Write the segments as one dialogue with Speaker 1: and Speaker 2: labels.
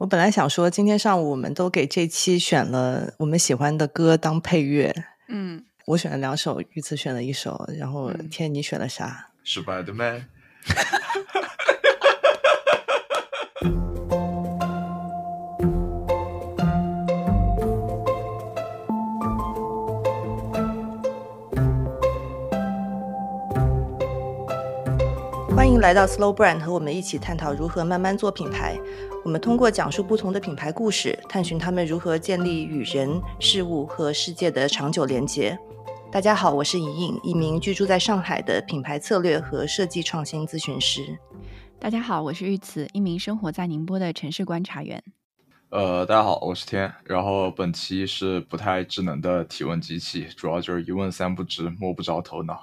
Speaker 1: 我本来想说，今天上午我们都给这期选了我们喜欢的歌当配乐。
Speaker 2: 嗯，
Speaker 1: 我选了两首，玉慈选了一首，然后
Speaker 2: 嗯
Speaker 1: 天你选了啥？
Speaker 3: 失败的妹。
Speaker 1: 来到 Slow Brand，和我们一起探讨如何慢慢做品牌。我们通过讲述不同的品牌故事，探寻他们如何建立与人、事物和世界的长久连接。大家好，我是莹莹，一名居住在上海的品牌策略和设计创新咨询师。
Speaker 2: 大家好，我是玉慈，一名生活在宁波的城市观察员。
Speaker 3: 呃，大家好，我是天。然后本期是不太智能的提问机器，主要就是一问三不知，摸不着头脑。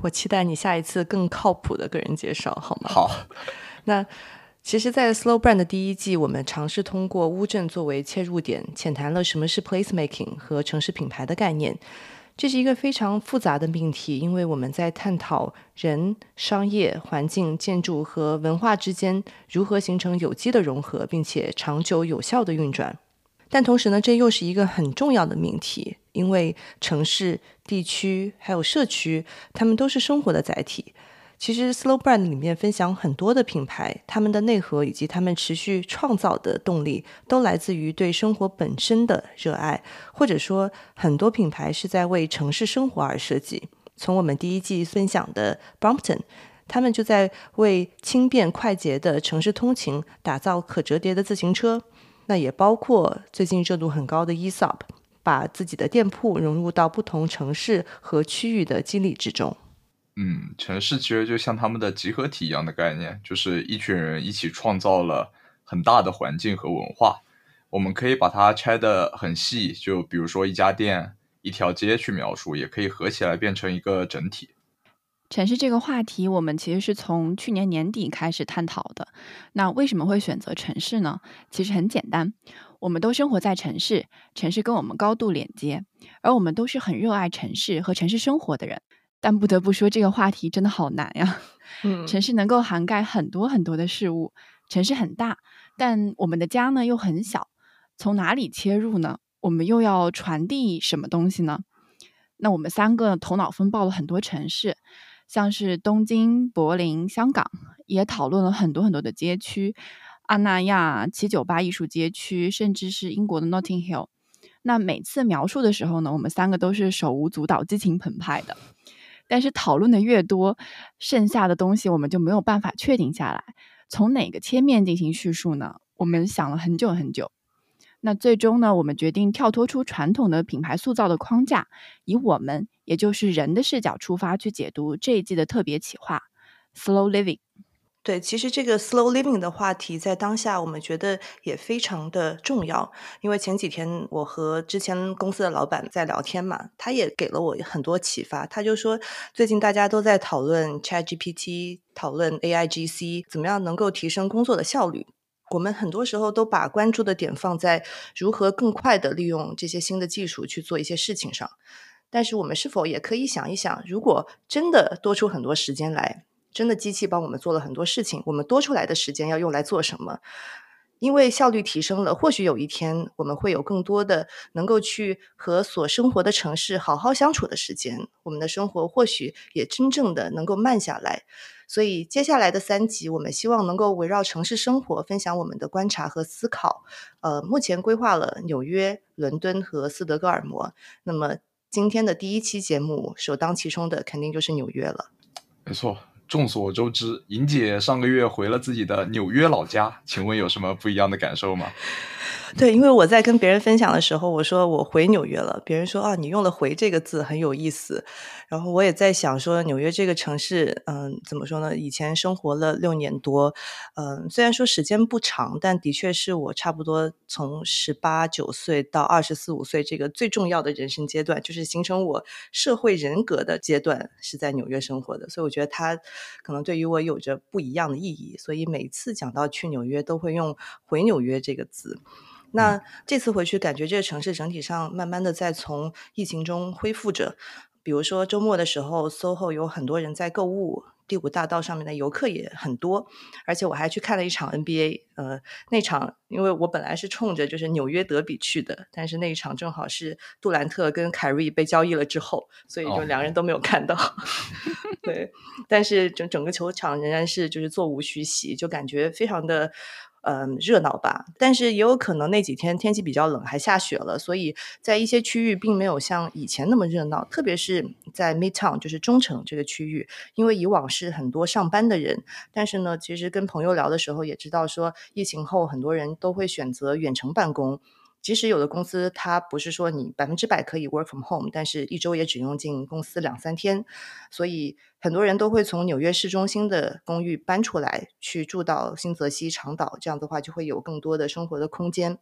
Speaker 1: 我期待你下一次更靠谱的个人介绍，好吗？
Speaker 3: 好，
Speaker 1: 那其实，在 Slow Brand 的第一季，我们尝试通过乌镇作为切入点，浅谈了什么是 place making 和城市品牌的概念。这是一个非常复杂的命题，因为我们在探讨人、商业、环境、建筑和文化之间如何形成有机的融合，并且长久有效的运转。但同时呢，这又是一个很重要的命题，因为城市、地区还有社区，它们都是生活的载体。其实，Slow Brand 里面分享很多的品牌，他们的内核以及他们持续创造的动力，都来自于对生活本身的热爱，或者说，很多品牌是在为城市生活而设计。从我们第一季分享的 Brompton，他们就在为轻便快捷的城市通勤打造可折叠的自行车。那也包括最近热度很高的 ESOP，把自己的店铺融入到不同城市和区域的经历之中。
Speaker 3: 嗯，城市其实就像他们的集合体一样的概念，就是一群人一起创造了很大的环境和文化。我们可以把它拆得很细，就比如说一家店、一条街去描述，也可以合起来变成一个整体。
Speaker 2: 城市这个话题，我们其实是从去年年底开始探讨的。那为什么会选择城市呢？其实很简单，我们都生活在城市，城市跟我们高度连接，而我们都是很热爱城市和城市生活的人。但不得不说，这个话题真的好难呀。
Speaker 1: 嗯
Speaker 2: 城市能够涵盖很多很多的事物，城市很大，但我们的家呢又很小，从哪里切入呢？我们又要传递什么东西呢？那我们三个头脑风暴了很多城市，像是东京、柏林、香港，也讨论了很多很多的街区，阿那亚、七九八艺术街区，甚至是英国的 Notting Hill。那每次描述的时候呢，我们三个都是手舞足蹈、激情澎湃的。但是讨论的越多，剩下的东西我们就没有办法确定下来，从哪个切面进行叙述呢？我们想了很久很久。那最终呢，我们决定跳脱出传统的品牌塑造的框架，以我们也就是人的视角出发去解读这一季的特别企划 “Slow Living”。
Speaker 1: 对，其实这个 slow living 的话题在当下，我们觉得也非常的重要。因为前几天我和之前公司的老板在聊天嘛，他也给了我很多启发。他就说，最近大家都在讨论 ChatGPT，讨论 AIGC，怎么样能够提升工作的效率。我们很多时候都把关注的点放在如何更快的利用这些新的技术去做一些事情上。但是我们是否也可以想一想，如果真的多出很多时间来，真的机器帮我们做了很多事情，我们多出来的时间要用来做什么？因为效率提升了，或许有一天我们会有更多的能够去和所生活的城市好好相处的时间，我们的生活或许也真正的能够慢下来。所以接下来的三集，我们希望能够围绕城市生活分享我们的观察和思考。呃，目前规划了纽约、伦敦和斯德哥尔摩。那么今天的第一期节目，首当其冲的肯定就是纽约了。
Speaker 3: 没错，众所周知，莹姐上个月回了自己的纽约老家，请问有什么不一样的感受吗？
Speaker 1: 对，因为我在跟别人分享的时候，我说我回纽约了，别人说啊，你用了“回”这个字很有意思。然后我也在想说，纽约这个城市，嗯，怎么说呢？以前生活了六年多，嗯，虽然说时间不长，但的确是我差不多从十八九岁到二十四五岁这个最重要的人生阶段，就是形成我社会人格的阶段，是在纽约生活的。所以我觉得它可能对于我有着不一样的意义。所以每次讲到去纽约，都会用“回纽约”这个字。那这次回去，感觉这个城市整体上慢慢的在从疫情中恢复着。比如说周末的时候，SOHO 有很多人在购物，第五大道上面的游客也很多，而且我还去看了一场 NBA，呃，那场因为我本来是冲着就是纽约德比去的，但是那一场正好是杜兰特跟凯瑞被交易了之后，所以就两个人都没有看到。对，但是整整个球场仍然是就是座无虚席，就感觉非常的。嗯，热闹吧，但是也有可能那几天天气比较冷，还下雪了，所以在一些区域并没有像以前那么热闹。特别是在 Midtown，就是中城这个区域，因为以往是很多上班的人，但是呢，其实跟朋友聊的时候也知道，说疫情后很多人都会选择远程办公。即使有的公司它不是说你百分之百可以 work from home，但是一周也只用进公司两三天，所以很多人都会从纽约市中心的公寓搬出来，去住到新泽西长岛，这样的话就会有更多的生活的空间。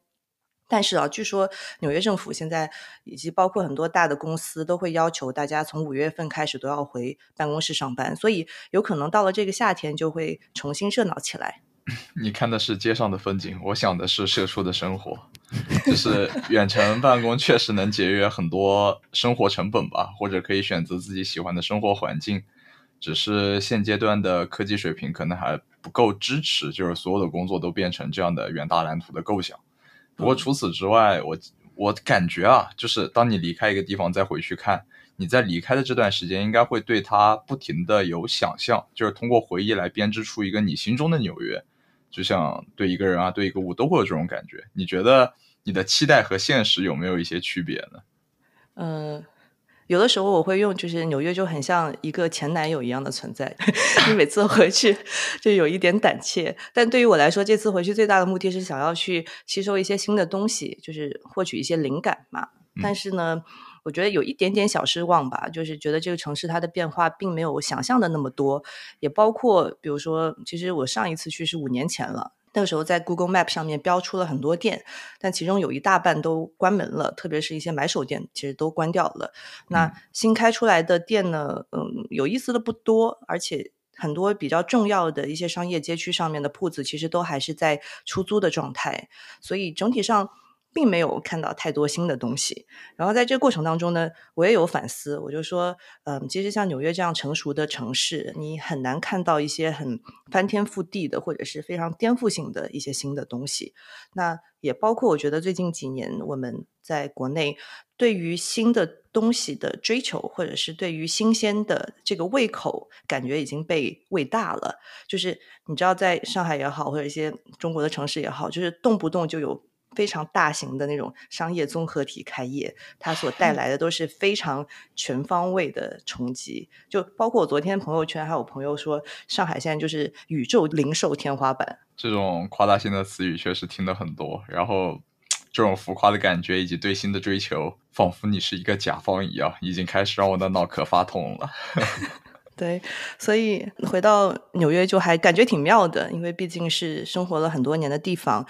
Speaker 1: 但是啊，据说纽约政府现在以及包括很多大的公司都会要求大家从五月份开始都要回办公室上班，所以有可能到了这个夏天就会重新热闹起来。
Speaker 3: 你看的是街上的风景，我想的是社畜的生活。就是远程办公确实能节约很多生活成本吧，或者可以选择自己喜欢的生活环境。只是现阶段的科技水平可能还不够支持，就是所有的工作都变成这样的远大蓝图的构想。不过除此之外，我我感觉啊，就是当你离开一个地方再回去看，你在离开的这段时间，应该会对它不停的有想象，就是通过回忆来编织出一个你心中的纽约。就像对一个人啊，对一个物都会有这种感觉。你觉得你的期待和现实有没有一些区别呢？
Speaker 1: 嗯，有的时候我会用，就是纽约就很像一个前男友一样的存在。你每次回去就有一点胆怯，但对于我来说，这次回去最大的目的是想要去吸收一些新的东西，就是获取一些灵感嘛。但是呢。我觉得有一点点小失望吧，就是觉得这个城市它的变化并没有想象的那么多，也包括比如说，其实我上一次去是五年前了，那个时候在 Google Map 上面标出了很多店，但其中有一大半都关门了，特别是一些买手店，其实都关掉了。那新开出来的店呢，嗯，有意思的不多，而且很多比较重要的一些商业街区上面的铺子，其实都还是在出租的状态，所以整体上。并没有看到太多新的东西，然后在这个过程当中呢，我也有反思。我就说，嗯，其实像纽约这样成熟的城市，你很难看到一些很翻天覆地的，或者是非常颠覆性的一些新的东西。那也包括我觉得最近几年我们在国内对于新的东西的追求，或者是对于新鲜的这个胃口，感觉已经被喂大了。就是你知道，在上海也好，或者一些中国的城市也好，就是动不动就有。非常大型的那种商业综合体开业，它所带来的都是非常全方位的冲击。就包括我昨天朋友圈还有朋友说，上海现在就是宇宙零售天花板。
Speaker 3: 这种夸大性的词语确实听得很多，然后 这种浮夸的感觉以及对新的追求，仿佛你是一个甲方一样，已经开始让我的脑壳发痛了。
Speaker 1: 对，所以回到纽约就还感觉挺妙的，因为毕竟是生活了很多年的地方。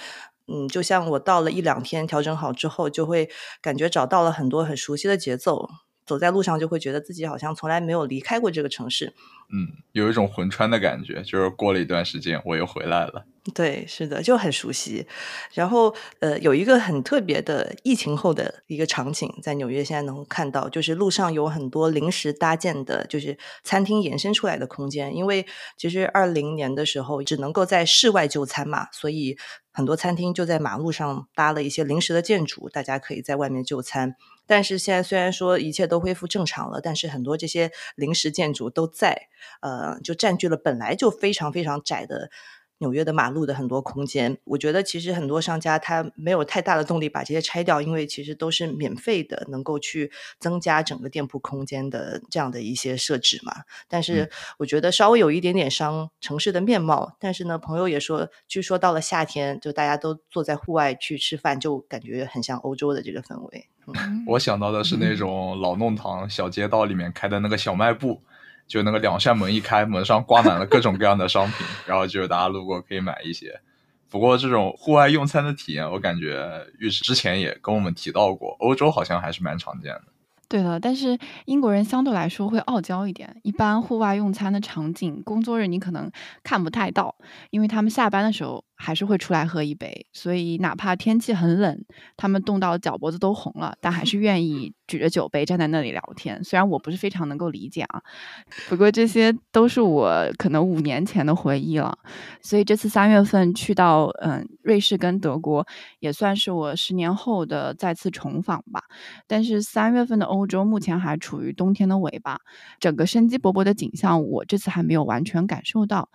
Speaker 1: 嗯，就像我到了一两天调整好之后，就会感觉找到了很多很熟悉的节奏，走在路上就会觉得自己好像从来没有离开过这个城市。
Speaker 3: 嗯，有一种魂穿的感觉，就是过了一段时间我又回来了。
Speaker 1: 对，是的，就很熟悉。然后，呃，有一个很特别的疫情后的一个场景，在纽约现在能看到，就是路上有很多临时搭建的，就是餐厅延伸出来的空间。因为其实二零年的时候只能够在室外就餐嘛，所以很多餐厅就在马路上搭了一些临时的建筑，大家可以在外面就餐。但是现在虽然说一切都恢复正常了，但是很多这些临时建筑都在，呃，就占据了本来就非常非常窄的。纽约的马路的很多空间，我觉得其实很多商家他没有太大的动力把这些拆掉，因为其实都是免费的，能够去增加整个店铺空间的这样的一些设置嘛。但是我觉得稍微有一点点伤城市的面貌。但是呢，朋友也说，据说到了夏天，就大家都坐在户外去吃饭，就感觉很像欧洲的这个氛围。
Speaker 3: 我想到的是那种老弄堂、小街道里面开的那个小卖部。就那个两扇门一开，门上挂满了各种各样的商品，然后就大家路过可以买一些。不过这种户外用餐的体验，我感觉玉石之前也跟我们提到过，欧洲好像还是蛮常见的。
Speaker 2: 对的，但是英国人相对来说会傲娇一点，一般户外用餐的场景，工作日你可能看不太到，因为他们下班的时候还是会出来喝一杯，所以哪怕天气很冷，他们冻到脚脖子都红了，但还是愿意 举着酒杯站在那里聊天。虽然我不是非常能够理解啊，不过这些都是我可能五年前的回忆了。所以这次三月份去到嗯瑞士跟德国，也算是我十年后的再次重访吧。但是三月份的欧洲目前还处于冬天的尾巴，整个生机勃勃的景象，我这次还没有完全感受到。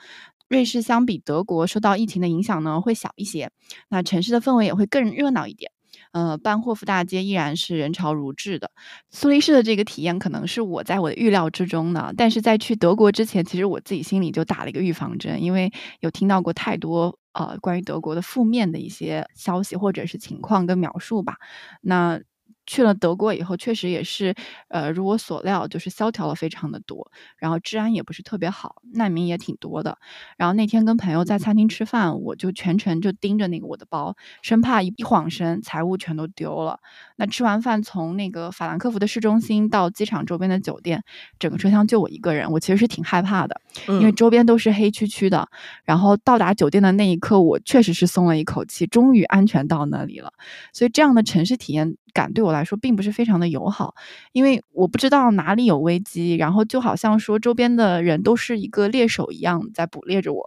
Speaker 2: 瑞士相比德国受到疫情的影响呢，会小一些，那城市的氛围也会更热闹一点。呃，班霍夫大街依然是人潮如织的。苏黎世的这个体验可能是我在我的预料之中呢，但是在去德国之前，其实我自己心里就打了一个预防针，因为有听到过太多呃关于德国的负面的一些消息或者是情况跟描述吧。那去了德国以后，确实也是，呃，如我所料，就是萧条了非常的多，然后治安也不是特别好，难民也挺多的。然后那天跟朋友在餐厅吃饭，我就全程就盯着那个我的包，生怕一一晃神财物全都丢了。那吃完饭从那个法兰克福的市中心到机场周边的酒店，整个车厢就我一个人，我其实是挺害怕的，因为周边都是黑黢黢的。然后到达酒店的那一刻，我确实是松了一口气，终于安全到那里了。所以这样的城市体验。感对我来说并不是非常的友好，因为我不知道哪里有危机，然后就好像说周边的人都是一个猎手一样在捕猎着我。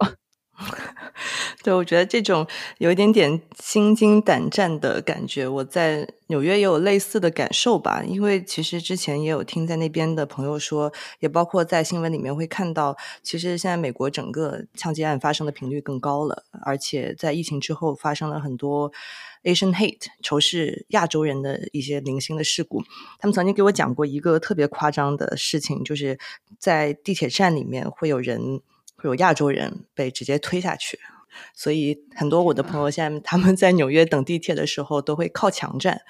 Speaker 1: 对，我觉得这种有一点点心惊胆战的感觉，我在纽约也有类似的感受吧。因为其实之前也有听在那边的朋友说，也包括在新闻里面会看到，其实现在美国整个枪击案发生的频率更高了，而且在疫情之后发生了很多。Asian hate 仇视亚洲人的一些零星的事故，他们曾经给我讲过一个特别夸张的事情，就是在地铁站里面会有人会有亚洲人被直接推下去，所以很多我的朋友现在他们在纽约等地铁的时候都会靠墙站。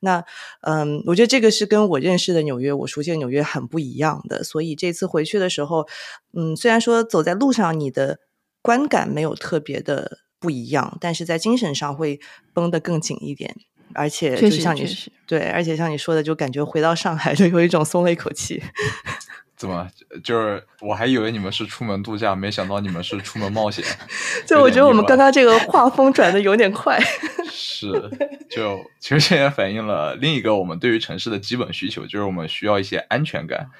Speaker 1: 那嗯，我觉得这个是跟我认识的纽约、我熟悉的纽约很不一样的。所以这次回去的时候，嗯，虽然说走在路上你的观感没有特别的。不一样，但是在精神上会绷得更紧一点，而且就像你对，而且像你说的，就感觉回到上海就有一种松了一口气。
Speaker 3: 怎么？就是我还以为你们是出门度假，没想到你们是出门冒险。
Speaker 1: 就我觉得我们刚刚这个 画风转的有点快。
Speaker 3: 是，就其实这也反映了另一个我们对于城市的基本需求，就是我们需要一些安全感。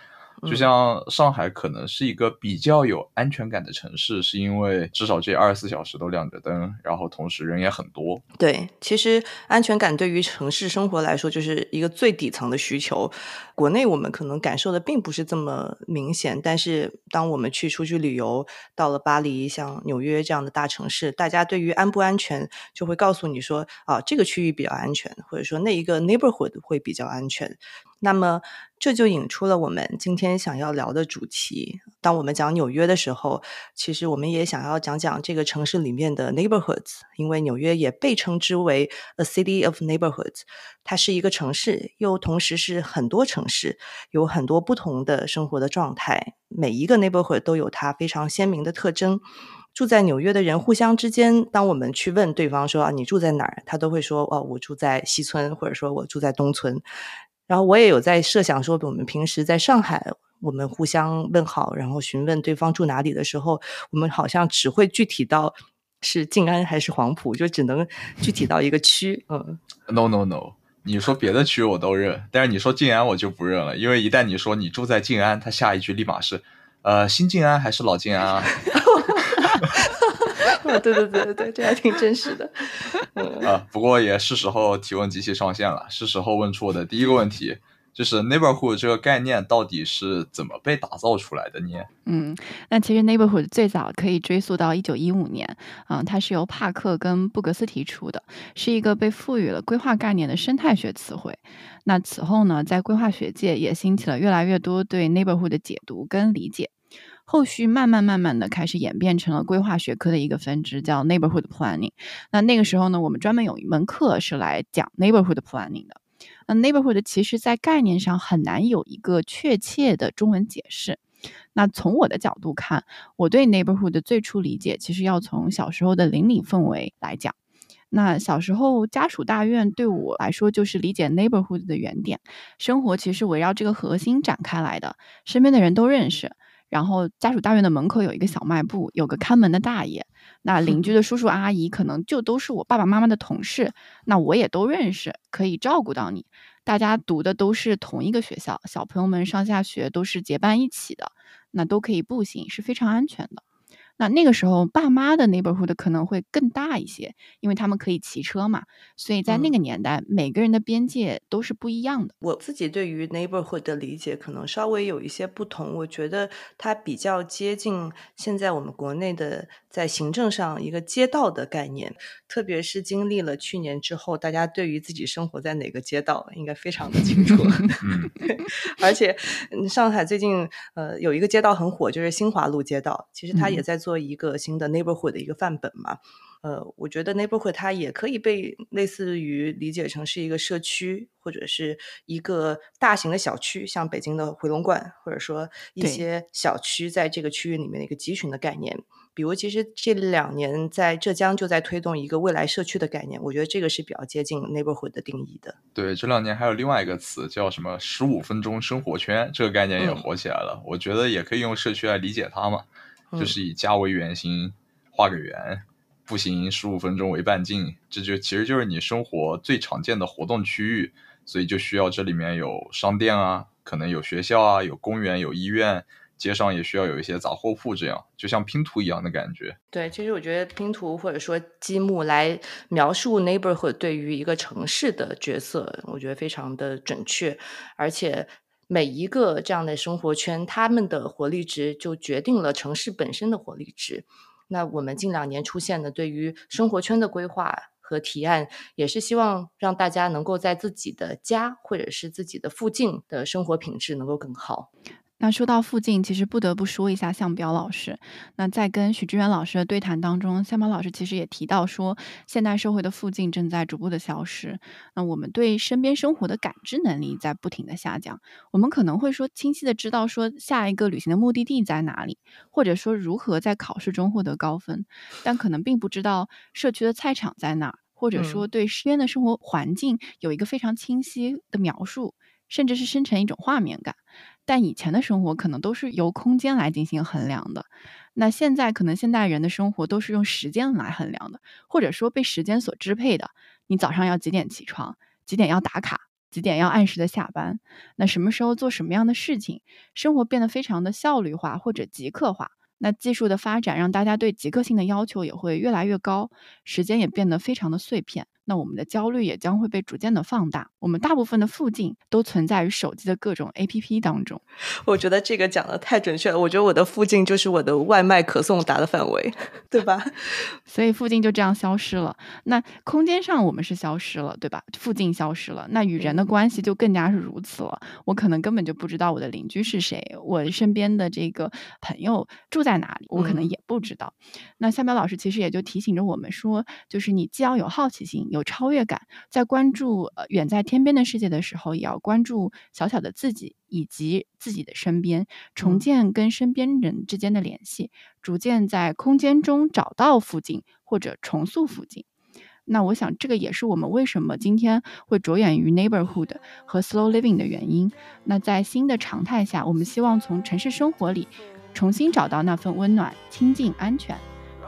Speaker 3: 就像上海可能是一个比较有安全感的城市，是因为至少这二十四小时都亮着灯，然后同时人也很多。
Speaker 1: 对，其实安全感对于城市生活来说就是一个最底层的需求。国内我们可能感受的并不是这么明显，但是当我们去出去旅游，到了巴黎、像纽约这样的大城市，大家对于安不安全就会告诉你说啊，这个区域比较安全，或者说那一个 neighborhood 会比较安全。那么这就引出了我们今天想要聊的主题。当我们讲纽约的时候，其实我们也想要讲讲这个城市里面的 neighborhoods，因为纽约也被称之为 a city of neighborhoods。它是一个城市，又同时是很多城市，有很多不同的生活的状态。每一个 neighborhood 都有它非常鲜明的特征。住在纽约的人互相之间，当我们去问对方说啊，你住在哪儿？他都会说哦，我住在西村，或者说我住在东村。然后我也有在设想说，我们平时在上海，我们互相问好，然后询问对方住哪里的时候，我们好像只会具体到是静安还是黄埔，就只能具体到一个区。嗯
Speaker 3: ，no no no，你说别的区我都认，但是你说静安我就不认了，因为一旦你说你住在静安，他下一句立马是，呃，新静安还是老静安啊？
Speaker 1: 对对对对对，这还挺真实的。
Speaker 3: 啊，不过也是时候提问机器上线了，是时候问出我的第一个问题，就是 neighborhood 这个概念到底是怎么被打造出来的呢？
Speaker 2: 嗯，那其实 neighborhood 最早可以追溯到一九一五年，啊，它是由帕克跟布格斯提出的，是一个被赋予了规划概念的生态学词汇。那此后呢，在规划学界也兴起了越来越多对 neighborhood 的解读跟理解。后续慢慢慢慢的开始演变成了规划学科的一个分支，叫 neighborhood planning。那那个时候呢，我们专门有一门课是来讲 neighborhood planning 的。那 neighborhood 其实在概念上很难有一个确切的中文解释。那从我的角度看，我对 neighborhood 的最初理解，其实要从小时候的邻里氛围来讲。那小时候家属大院对我来说就是理解 neighborhood 的原点，生活其实围绕这个核心展开来的，身边的人都认识。然后家属大院的门口有一个小卖部，有个看门的大爷，那邻居的叔叔阿姨可能就都是我爸爸妈妈的同事，那我也都认识，可以照顾到你。大家读的都是同一个学校，小朋友们上下学都是结伴一起的，那都可以步行，是非常安全的。那那个时候，爸妈的 neighborhood 可能会更大一些，因为他们可以骑车嘛。所以在那个年代，每个人的边界都是不一样的。
Speaker 1: 我自己对于 neighborhood 的理解可能稍微有一些不同。我觉得它比较接近现在我们国内的在行政上一个街道的概念。特别是经历了去年之后，大家对于自己生活在哪个街道应该非常的清楚。而且上海最近呃有一个街道很火，就是新华路街道。其实它也在。做一个新的 neighborhood 的一个范本嘛，呃，我觉得 neighborhood 它也可以被类似于理解成是一个社区或者是一个大型的小区，像北京的回龙观，或者说一些小区在这个区域里面的一个集群的概念。比如，其实这两年在浙江就在推动一个未来社区的概念，我觉得这个是比较接近 neighborhood 的定义的。
Speaker 3: 对，这两年还有另外一个词叫什么“十五分钟生活圈”，这个概念也火起来了。我觉得也可以用社区来理解它嘛。就是以家为圆心，画个圆，步行十五分钟为半径，这就其实就是你生活最常见的活动区域，所以就需要这里面有商店啊，可能有学校啊，有公园，有医院，街上也需要有一些杂货铺，这样就像拼图一样的感觉。
Speaker 1: 对，其实我觉得拼图或者说积木来描述 neighborhood 对于一个城市的角色，我觉得非常的准确，而且。每一个这样的生活圈，他们的活力值就决定了城市本身的活力值。那我们近两年出现的对于生活圈的规划和提案，也是希望让大家能够在自己的家或者是自己的附近的生活品质能够更好。
Speaker 2: 那说到附近，其实不得不说一下向彪老师。那在跟许志远老师的对谈当中，向彪老师其实也提到说，现代社会的附近正在逐步的消失。那我们对身边生活的感知能力在不停的下降。我们可能会说清晰的知道说下一个旅行的目的地在哪里，或者说如何在考试中获得高分，但可能并不知道社区的菜场在哪儿，或者说对身边的生活环境有一个非常清晰的描述，甚至是生成一种画面感。但以前的生活可能都是由空间来进行衡量的，那现在可能现代人的生活都是用时间来衡量的，或者说被时间所支配的。你早上要几点起床？几点要打卡？几点要按时的下班？那什么时候做什么样的事情？生活变得非常的效率化或者极客化。那技术的发展让大家对极客性的要求也会越来越高，时间也变得非常的碎片。那我们的焦虑也将会被逐渐的放大。我们大部分的附近都存在于手机的各种 APP 当中。
Speaker 1: 我觉得这个讲的太准确了。我觉得我的附近就是我的外卖可送达的范围，对吧？
Speaker 2: 所以附近就这样消失了。那空间上我们是消失了，对吧？附近消失了，那与人的关系就更加是如此了。我可能根本就不知道我的邻居是谁，我身边的这个朋友住在哪里，我可能也不知道。那夏苗老师其实也就提醒着我们说，就是你既要有好奇心。有超越感，在关注呃远在天边的世界的时候，也要关注小小的自己以及自己的身边，重建跟身边人之间的联系，逐渐在空间中找到附近或者重塑附近。那我想，这个也是我们为什么今天会着眼于 neighborhood 和 slow living 的原因。那在新的常态下，我们希望从城市生活里重新找到那份温暖、亲近、安全，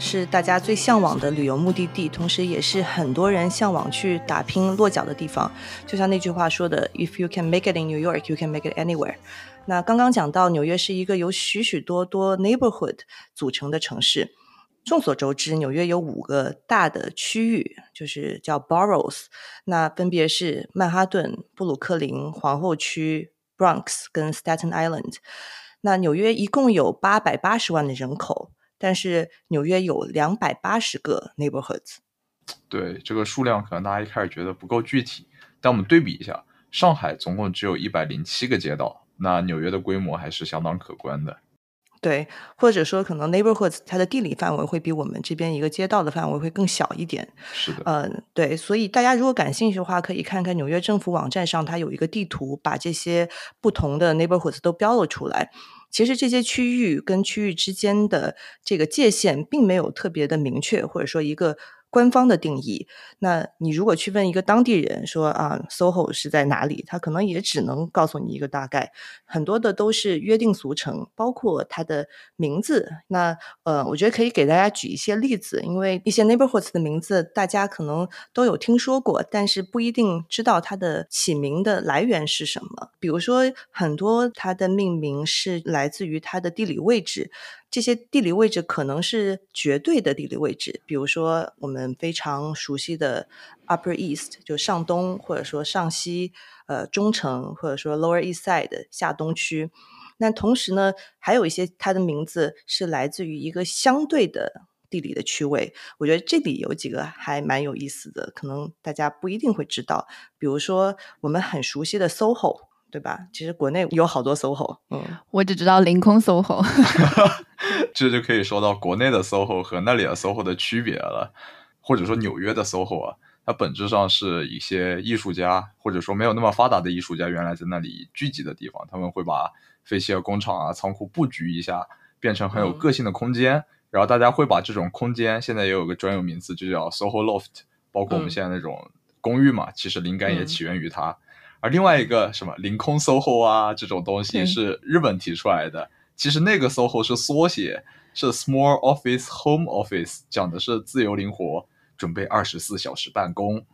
Speaker 1: 是大家最向往的旅游目的地，同时也是很多人向往去打拼落脚的地方。就像那句话说的：“If you can make it in New York, you can make it anywhere。”那刚刚讲到，纽约是一个由许许多多 neighborhood 组成的城市。众所周知，纽约有五个大的区域，就是叫 boroughs，那分别是曼哈顿、布鲁克林、皇后区、Bronx 跟 Staten Island。那纽约一共有八百八十万的人口。但是纽约有两百八十个 neighborhoods，
Speaker 3: 对这个数量可能大家一开始觉得不够具体，但我们对比一下，上海总共只有一百零七个街道，那纽约的规模还是相当可观的。
Speaker 1: 对，或者说可能 neighborhoods 它的地理范围会比我们这边一个街道的范围会更小一点。
Speaker 3: 是的，
Speaker 1: 嗯，对，所以大家如果感兴趣的话，可以看看纽约政府网站上，它有一个地图，把这些不同的 neighborhoods 都标了出来。其实这些区域跟区域之间的这个界限并没有特别的明确，或者说一个。官方的定义，那你如果去问一个当地人说啊，SOHO 是在哪里，他可能也只能告诉你一个大概。很多的都是约定俗成，包括它的名字。那呃，我觉得可以给大家举一些例子，因为一些 neighborhoods 的名字大家可能都有听说过，但是不一定知道它的起名的来源是什么。比如说，很多它的命名是来自于它的地理位置。这些地理位置可能是绝对的地理位置，比如说我们非常熟悉的 Upper East，就上东，或者说上西，呃，中城，或者说 Lower East Side 下东区。那同时呢，还有一些它的名字是来自于一个相对的地理的区位。我觉得这里有几个还蛮有意思的，可能大家不一定会知道。比如说我们很熟悉的 SOHO。对吧？其实国内有好多 SOHO，嗯，
Speaker 2: 我只知道凌空 SOHO，
Speaker 3: 这就可以说到国内的 SOHO 和那里的 SOHO 的区别了，或者说纽约的 SOHO 啊，它本质上是一些艺术家，或者说没有那么发达的艺术家原来在那里聚集的地方，他们会把废弃的工厂啊、仓库布局一下，变成很有个性的空间，然后大家会把这种空间现在也有个专有名词，就叫 SOHO Loft，包括我们现在那种公寓嘛，其实灵感也起源于它。而另外一个什么凌空 SOHO 啊，这种东西是日本提出来的。其实那个 SOHO 是缩写，是 Small Office Home Office，讲的是自由灵活，准备二十四小时办公。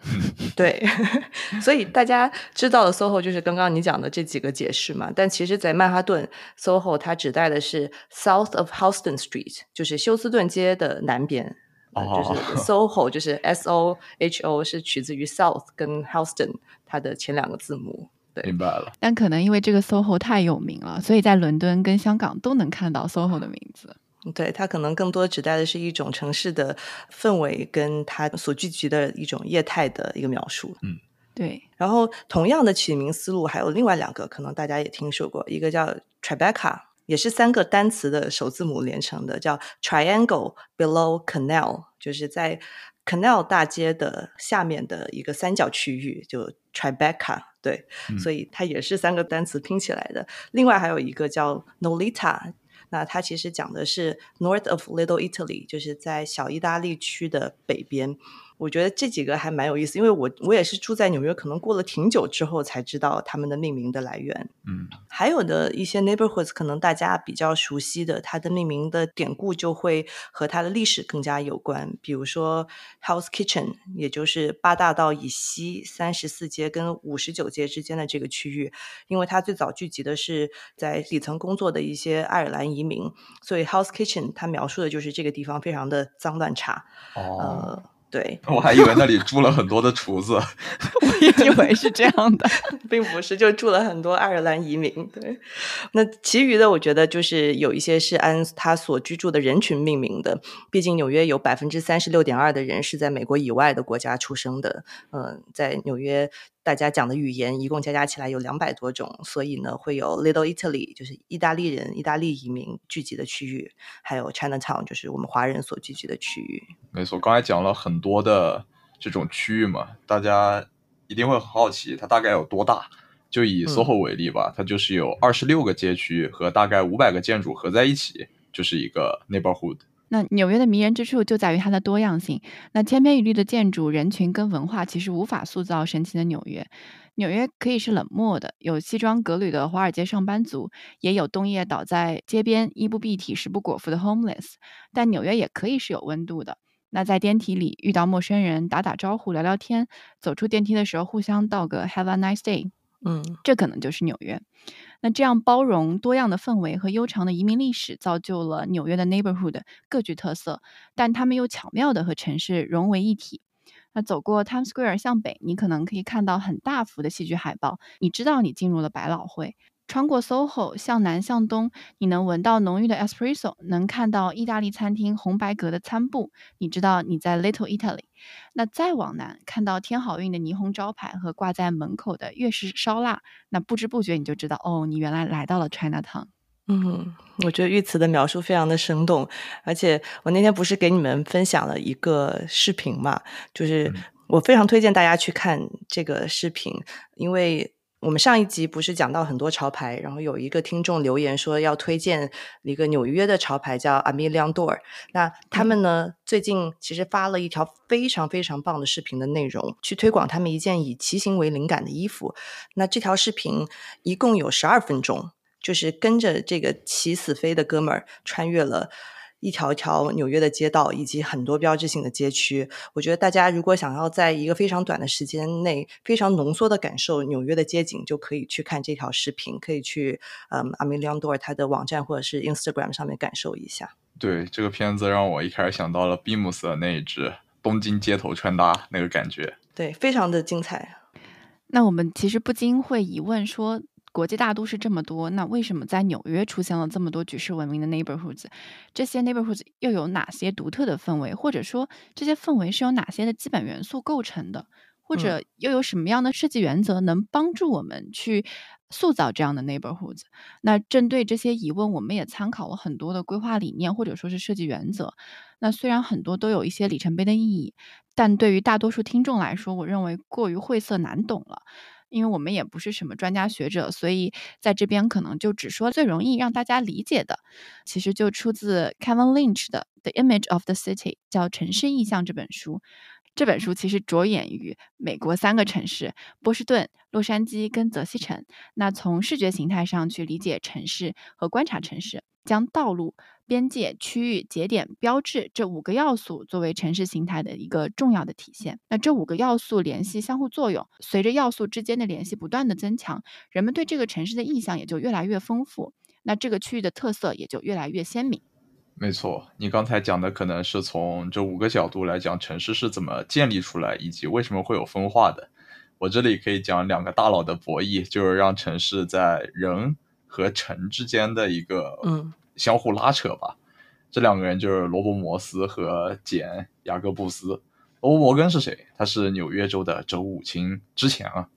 Speaker 1: 对，所以大家知道的 SOHO 就是刚刚你讲的这几个解释嘛。但其实，在曼哈顿 SOHO 它指代的是 South of Houston Street，就是休斯顿街的南边。就是 SOHO，就是 S O H O，是取自于 South 跟 Houston 它的前两个字母。对，
Speaker 3: 明白了。
Speaker 2: 但可能因为这个 SOHO 太有名了，所以在伦敦跟香港都能看到 SOHO 的名字。
Speaker 1: 对，它可能更多指代的是一种城市的氛围，跟它所聚集的一种业态的一个描述。
Speaker 3: 嗯，
Speaker 2: 对。
Speaker 1: 然后，同样的起名思路还有另外两个，可能大家也听说过，一个叫 Tribeca。也是三个单词的首字母连成的，叫 Triangle Below Canal，就是在 Canal 大街的下面的一个三角区域，就 Tribeca。对，所以它也是三个单词拼起来的。另外还有一个叫 Nolita，那它其实讲的是 North of Little Italy，就是在小意大利区的北边。我觉得这几个还蛮有意思，因为我我也是住在纽约，可能过了挺久之后才知道他们的命名的来源。
Speaker 3: 嗯，
Speaker 1: 还有的一些 neighborhoods 可能大家比较熟悉的，它的命名的典故就会和它的历史更加有关。比如说 House Kitchen，也就是八大道以西三十四街跟五十九街之间的这个区域，因为它最早聚集的是在底层工作的一些爱尔兰移民，所以 House Kitchen 它描述的就是这个地方非常的脏乱差。
Speaker 3: 哦。
Speaker 1: 对，
Speaker 3: 我还以为那里住了很多的厨子，
Speaker 2: 我也以为是这样的，
Speaker 1: 并不是，就住了很多爱尔兰移民。对，那其余的我觉得就是有一些是按他所居住的人群命名的，毕竟纽约有百分之三十六点二的人是在美国以外的国家出生的。嗯，在纽约。大家讲的语言一共加加起来有两百多种，所以呢，会有 Little Italy，就是意大利人、意大利移民聚集的区域，还有 Chinatown，就是我们华人所聚集的区域。
Speaker 3: 没错，刚才讲了很多的这种区域嘛，大家一定会很好奇，它大概有多大？就以 SOHO 为例吧，它就是有二十六个街区和大概五百个建筑合在一起，就是一个 neighborhood。
Speaker 2: 那纽约的迷人之处就在于它的多样性。那千篇一律的建筑、人群跟文化，其实无法塑造神奇的纽约。纽约可以是冷漠的，有西装革履的华尔街上班族，也有冬夜倒在街边、衣不蔽体、食不果腹的 homeless。但纽约也可以是有温度的。那在电梯里遇到陌生人，打打招呼、聊聊天；走出电梯的时候，互相道个 Have a nice day。
Speaker 1: 嗯，
Speaker 2: 这可能就是纽约。那这样包容多样的氛围和悠长的移民历史，造就了纽约的 neighborhood 各具特色，但他们又巧妙的和城市融为一体。那走过 Times Square 向北，你可能可以看到很大幅的戏剧海报，你知道你进入了百老汇。穿过 SOHO 向南向东，你能闻到浓郁的 espresso，能看到意大利餐厅红白格的餐布，你知道你在 Little Italy。那再往南，看到天好运的霓虹招牌和挂在门口的粤式烧腊，那不知不觉你就知道，哦，你原来来到了 China Town。
Speaker 1: 嗯，我觉得玉慈的描述非常的生动，而且我那天不是给你们分享了一个视频嘛，就是我非常推荐大家去看这个视频，因为我们上一集不是讲到很多潮牌，然后有一个听众留言说要推荐一个纽约的潮牌叫 Amelian Door，那他们呢最近其实发了一条非常非常棒的视频的内容，去推广他们一件以骑行为灵感的衣服，那这条视频一共有十二分钟。就是跟着这个骑死飞的哥们儿，穿越了一条条纽约的街道以及很多标志性的街区。我觉得大家如果想要在一个非常短的时间内非常浓缩的感受纽约的街景，就可以去看这条视频，可以去嗯阿米利昂多尔他的网站或者是 Instagram 上面感受一下。
Speaker 3: 对这个片子让我一开始想到了 Beams 的那一支东京街头穿搭那个感觉，
Speaker 1: 对，非常的精彩。
Speaker 2: 那我们其实不禁会疑问说。国际大都市这么多，那为什么在纽约出现了这么多举世闻名的 neighborhoods？这些 neighborhoods 又有哪些独特的氛围？或者说，这些氛围是由哪些的基本元素构成的？或者又有什么样的设计原则能帮助我们去塑造这样的 neighborhoods？那针对这些疑问，我们也参考了很多的规划理念或者说是设计原则。那虽然很多都有一些里程碑的意义，但对于大多数听众来说，我认为过于晦涩难懂了。因为我们也不是什么专家学者，所以在这边可能就只说最容易让大家理解的。其实就出自 Kevin Lynch 的《The Image of the City》，叫《城市意象》这本书。这本书其实着眼于美国三个城市：波士顿、洛杉矶跟泽西城。那从视觉形态上去理解城市和观察城市，将道路。边界、区域、节点、标志这五个要素作为城市形态的一个重要的体现。那这五个要素联系相互作用，随着要素之间的联系不断的增强，人们对这个城市的印象也就越来越丰富，那这个区域的特色也就越来越鲜明。
Speaker 3: 没错，你刚才讲的可能是从这五个角度来讲城市是怎么建立出来，以及为什么会有分化的。我这里可以讲两个大佬的博弈，就是让城市在人和城之间的一个
Speaker 1: 嗯。
Speaker 3: 相互拉扯吧，这两个人就是罗伯·摩斯和简·雅各布斯。罗伯·摩根是谁？他是纽约州的州务卿。之前啊，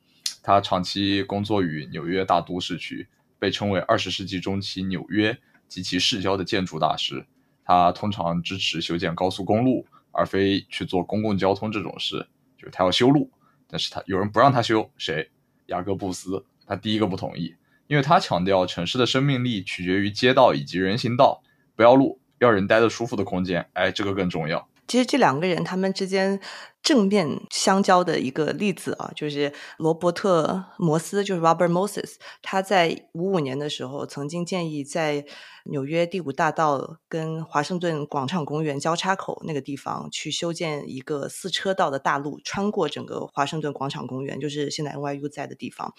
Speaker 3: 他长期工作于纽约大都市区，被称为二十世纪中期纽约及其市郊的建筑大师。他通常支持修建高速公路，而非去做公共交通这种事。就是他要修路，但是他有人不让他修，谁？雅各布斯，他第一个不同意。因为他强调，城市的生命力取决于街道以及人行道，不要路，要人待得舒服的空间。哎，这个更重要。
Speaker 1: 其实这两个人他们之间正面相交的一个例子啊，就是罗伯特·摩斯，就是 Robert Moses。他在五五年的时候曾经建议在纽约第五大道跟华盛顿广场公园交叉口那个地方去修建一个四车道的大路，穿过整个华盛顿广场公园，就是现在 NYU 在的地方。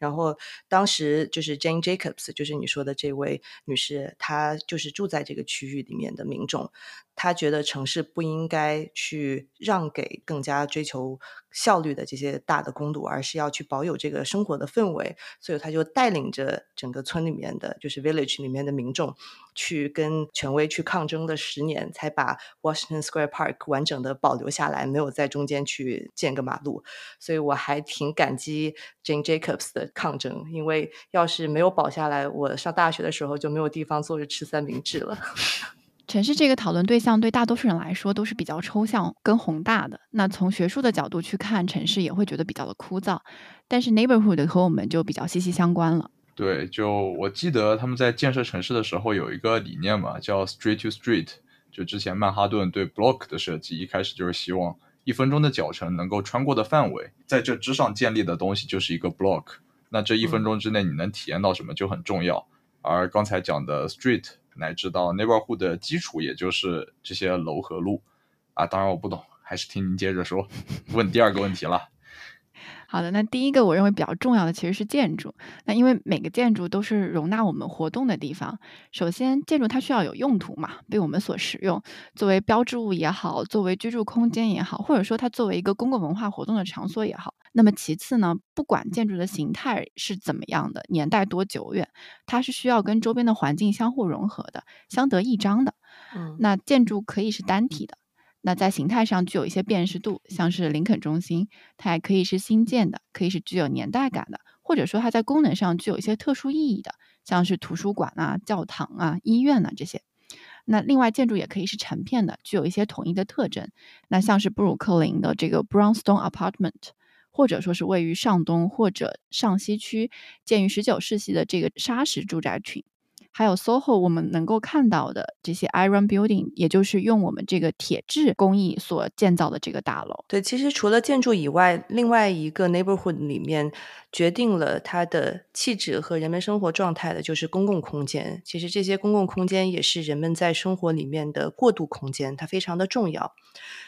Speaker 1: 然后当时就是 Jane Jacobs，就是你说的这位女士，她就是住在这个区域里面的民众。他觉得城市不应该去让给更加追求效率的这些大的公路，而是要去保有这个生活的氛围。所以他就带领着整个村里面的就是 village 里面的民众，去跟权威去抗争了十年，才把 Washington Square Park 完整的保留下来，没有在中间去建个马路。所以我还挺感激 Jane Jacobs 的抗争，因为要是没有保下来，我上大学的时候就没有地方坐着吃三明治了。
Speaker 2: 城市这个讨论对象对大多数人来说都是比较抽象跟宏大的。那从学术的角度去看城市，也会觉得比较的枯燥。但是 neighborhood 和我们就比较息息相关了。
Speaker 3: 对，就我记得他们在建设城市的时候有一个理念嘛，叫 street to street。就之前曼哈顿对 block 的设计，一开始就是希望一分钟的脚程能够穿过的范围，在这之上建立的东西就是一个 block。那这一分钟之内你能体验到什么就很重要。而刚才讲的 street。乃至到 neighborhood 的基础，也就是这些楼和路啊。当然我不懂，还是听您接着说。问第二个问题了。
Speaker 2: 好的，那第一个我认为比较重要的其实是建筑。那因为每个建筑都是容纳我们活动的地方。首先，建筑它需要有用途嘛，被我们所使用，作为标志物也好，作为居住空间也好，或者说它作为一个公共文化活动的场所也好。那么其次呢，不管建筑的形态是怎么样的，年代多久远，它是需要跟周边的环境相互融合的，相得益彰的。
Speaker 1: 嗯，
Speaker 2: 那建筑可以是单体的。那在形态上具有一些辨识度，像是林肯中心，它也可以是新建的，可以是具有年代感的，或者说它在功能上具有一些特殊意义的，像是图书馆啊、教堂啊、医院啊这些。那另外建筑也可以是成片的，具有一些统一的特征。那像是布鲁克林的这个 Brownstone Apartment，或者说是位于上东或者上西区，建于十九世纪的这个砂石住宅群。还有 SOHO，我们能够看到的这些 Iron Building，也就是用我们这个铁质工艺所建造的这个大楼。
Speaker 1: 对，其实除了建筑以外，另外一个 neighborhood 里面决定了它的气质和人们生活状态的，就是公共空间。其实这些公共空间也是人们在生活里面的过渡空间，它非常的重要。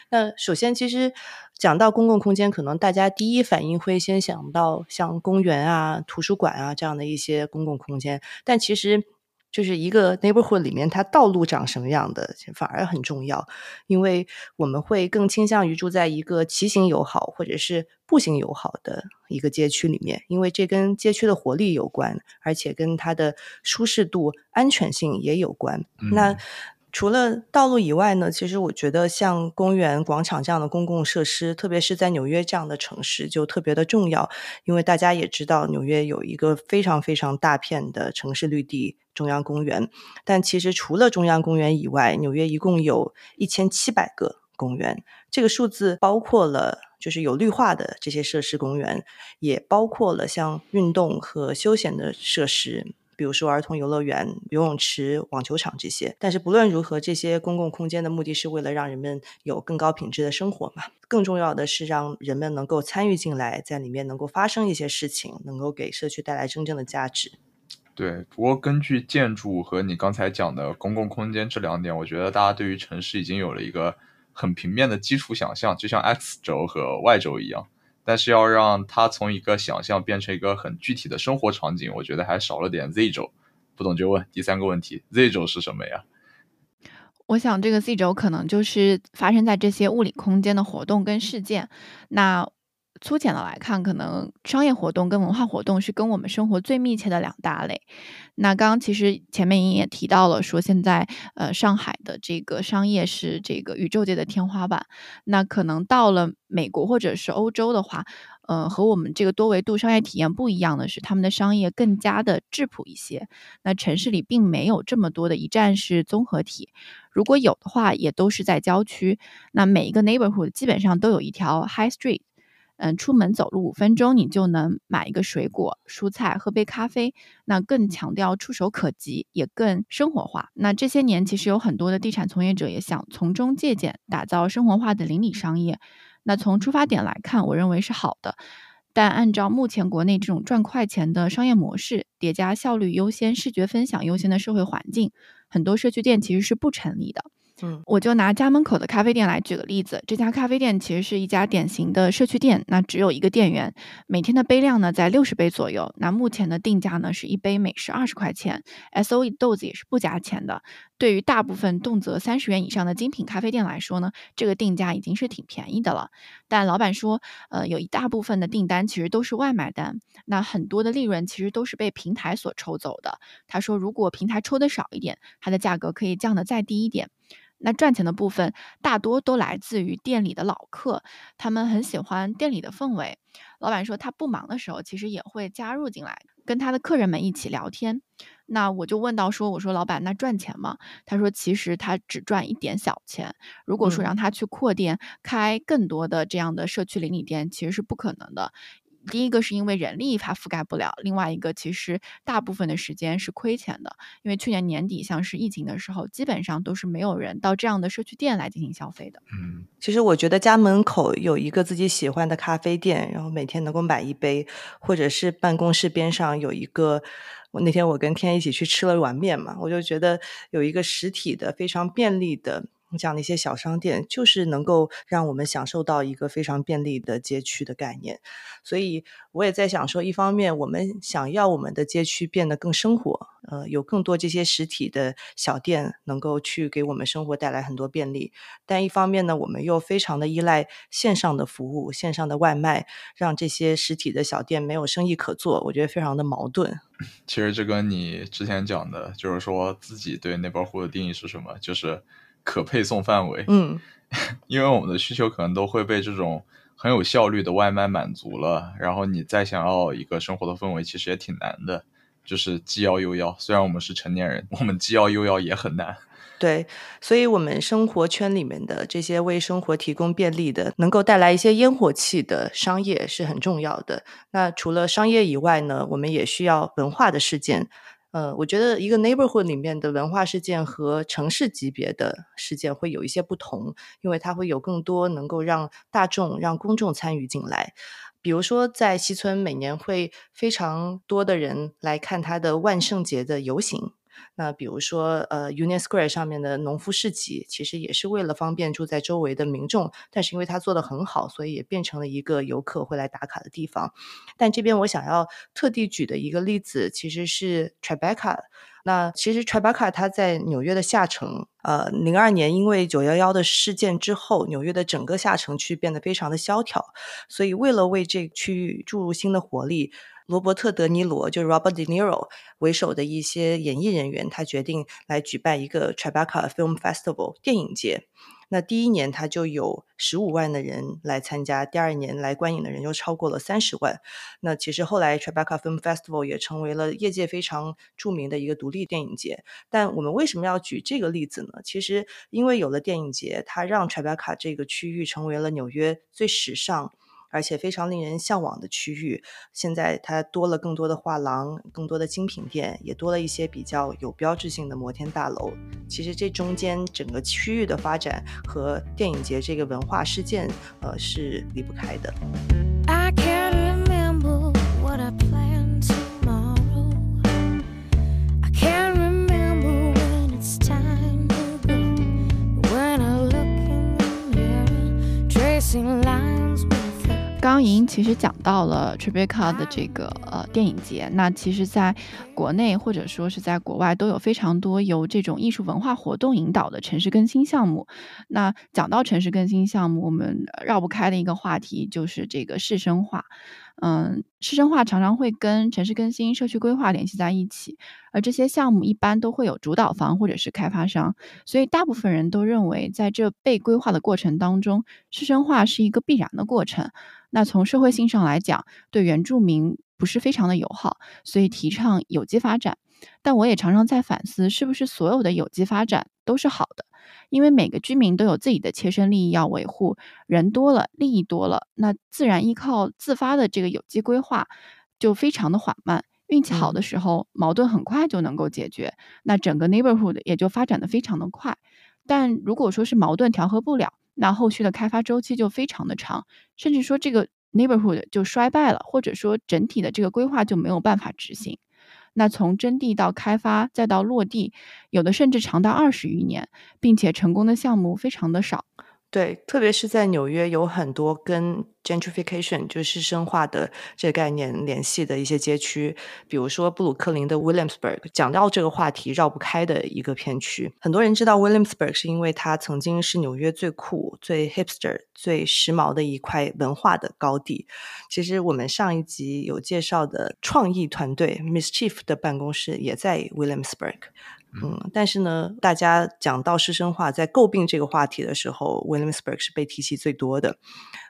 Speaker 1: 那首先，其实讲到公共空间，可能大家第一反应会先想到像公园啊、图书馆啊这样的一些公共空间，但其实。就是一个 neighborhood 里面，它道路长什么样的反而很重要，因为我们会更倾向于住在一个骑行友好或者是步行友好的一个街区里面，因为这跟街区的活力有关，而且跟它的舒适度、安全性也有关。那除了道路以外呢，其实我觉得像公园、广场这样的公共设施，特别是在纽约这样的城市，就特别的重要。因为大家也知道，纽约有一个非常非常大片的城市绿地——中央公园。但其实除了中央公园以外，纽约一共有一千七百个公园。这个数字包括了就是有绿化的这些设施公园，也包括了像运动和休闲的设施。比如说儿童游乐园、游泳池、网球场这些，但是不论如何，这些公共空间的目的是为了让人们有更高品质的生活嘛。更重要的是让人们能够参与进来，在里面能够发生一些事情，能够给社区带来真正的价值。
Speaker 3: 对，不过根据建筑和你刚才讲的公共空间这两点，我觉得大家对于城市已经有了一个很平面的基础想象，就像 X 轴和 Y 轴一样。但是要让它从一个想象变成一个很具体的生活场景，我觉得还少了点 Z 轴。不懂就问。第三个问题，Z 轴是什么呀？
Speaker 2: 我想这个 Z 轴可能就是发生在这些物理空间的活动跟事件。那粗浅的来看，可能商业活动跟文化活动是跟我们生活最密切的两大类。那刚刚其实前面也提到了，说现在呃上海的这个商业是这个宇宙界的天花板。那可能到了美国或者是欧洲的话，呃和我们这个多维度商业体验不一样的是，他们的商业更加的质朴一些。那城市里并没有这么多的一站式综合体，如果有的话，也都是在郊区。那每一个 neighborhood 基本上都有一条 high street。嗯，出门走路五分钟，你就能买一个水果、蔬菜，喝杯咖啡。那更强调触手可及，也更生活化。那这些年，其实有很多的地产从业者也想从中借鉴，打造生活化的邻里商业。那从出发点来看，我认为是好的。但按照目前国内这种赚快钱的商业模式，叠加效率优先、视觉分享优先的社会环境，很多社区店其实是不成立的。
Speaker 1: 嗯，
Speaker 2: 我就拿家门口的咖啡店来举个例子。这家咖啡店其实是一家典型的社区店，那只有一个店员，每天的杯量呢在六十杯左右。那目前的定价呢是一杯每是二十块钱，S O E 豆子也是不加钱的。对于大部分动辄三十元以上的精品咖啡店来说呢，这个定价已经是挺便宜的了。但老板说，呃，有一大部分的订单其实都是外卖单，那很多的利润其实都是被平台所抽走的。他说，如果平台抽的少一点，它的价格可以降得再低一点。那赚钱的部分大多都来自于店里的老客，他们很喜欢店里的氛围。老板说他不忙的时候，其实也会加入进来，跟他的客人们一起聊天。那我就问到说，我说老板，那赚钱吗？他说其实他只赚一点小钱。如果说让他去扩店，开更多的这样的社区邻里店，其实是不可能的。第一个是因为人力它覆盖不了，另外一个其实大部分的时间是亏钱的，因为去年年底像是疫情的时候，基本上都是没有人到这样的社区店来进行消费的。
Speaker 3: 嗯，
Speaker 1: 其实我觉得家门口有一个自己喜欢的咖啡店，然后每天能够买一杯，或者是办公室边上有一个，我那天我跟天一起去吃了碗面嘛，我就觉得有一个实体的非常便利的。这样的一些小商店，就是能够让我们享受到一个非常便利的街区的概念。所以我也在想说，一方面我们想要我们的街区变得更生活，呃，有更多这些实体的小店能够去给我们生活带来很多便利；但一方面呢，我们又非常的依赖线上的服务、线上的外卖，让这些实体的小店没有生意可做。我觉得非常的矛盾。
Speaker 3: 其实这跟你之前讲的，就是说自己对那包户的定义是什么，就是。可配送范围，
Speaker 1: 嗯，
Speaker 3: 因为我们的需求可能都会被这种很有效率的外卖满足了，然后你再想要一个生活的氛围，其实也挺难的。就是既要又要。虽然我们是成年人，我们既要又要也很难。
Speaker 1: 对，所以，我们生活圈里面的这些为生活提供便利的、能够带来一些烟火气的商业是很重要的。那除了商业以外呢，我们也需要文化的事件。呃，我觉得一个 neighborhood 里面的文化事件和城市级别的事件会有一些不同，因为它会有更多能够让大众、让公众参与进来。比如说，在西村，每年会非常多的人来看他的万圣节的游行。那比如说，呃，Union Square 上面的农夫市集，其实也是为了方便住在周围的民众，但是因为它做的很好，所以也变成了一个游客会来打卡的地方。但这边我想要特地举的一个例子，其实是 Tribeca。那其实 Tribeca 它在纽约的下城，呃，零二年因为九幺幺的事件之后，纽约的整个下城区变得非常的萧条，所以为了为这个区域注入新的活力。罗伯特·德尼罗就是 Robert De Niro 为首的一些演艺人员，他决定来举办一个 Tribeca Film Festival 电影节。那第一年他就有十五万的人来参加，第二年来观影的人又超过了三十万。那其实后来 Tribeca Film Festival 也成为了业界非常著名的一个独立电影节。但我们为什么要举这个例子呢？其实因为有了电影节，它让 Tribeca 这个区域成为了纽约最时尚。而且非常令人向往的区域，现在它多了更多的画廊，更多的精品店，也多了一些比较有标志性的摩天大楼。其实这中间整个区域的发展和电影节这个文化事件，呃，是离不开的。
Speaker 2: 刚莹其实讲到了 Tribeca 的这个呃电影节，那其实在国内或者说是在国外都有非常多由这种艺术文化活动引导的城市更新项目。那讲到城市更新项目，我们绕不开的一个话题就是这个市生化。嗯，市政化常常会跟城市更新、社区规划联系在一起，而这些项目一般都会有主导方或者是开发商，所以大部分人都认为，在这被规划的过程当中，市生化是一个必然的过程。那从社会性上来讲，对原住民不是非常的友好，所以提倡有机发展。但我也常常在反思，是不是所有的有机发展都是好的？因为每个居民都有自己的切身利益要维护，人多了，利益多了，那自然依靠自发的这个有机规划就非常的缓慢。运气好的时候，矛盾很快就能够解决，那整个 neighborhood 也就发展的非常的快。但如果说是矛盾调和不了，那后续的开发周期就非常的长，甚至说这个 neighborhood 就衰败了，或者说整体的这个规划就没有办法执行。那从征地到开发再到落地，有的甚至长达二十余年，并且成功的项目非常的少。
Speaker 1: 对，特别是在纽约，有很多跟 gentrification 就是深化的这个概念联系的一些街区，比如说布鲁克林的 Williamsburg，讲到这个话题绕不开的一个片区。很多人知道 Williamsburg 是因为它曾经是纽约最酷、最 hipster、最时髦的一块文化的高地。其实我们上一集有介绍的创意团队 Miss Chief 的办公室也在 Williamsburg。嗯，但是呢，大家讲到师生化，在诟病这个话题的时候，Williamsburg 是被提起最多的。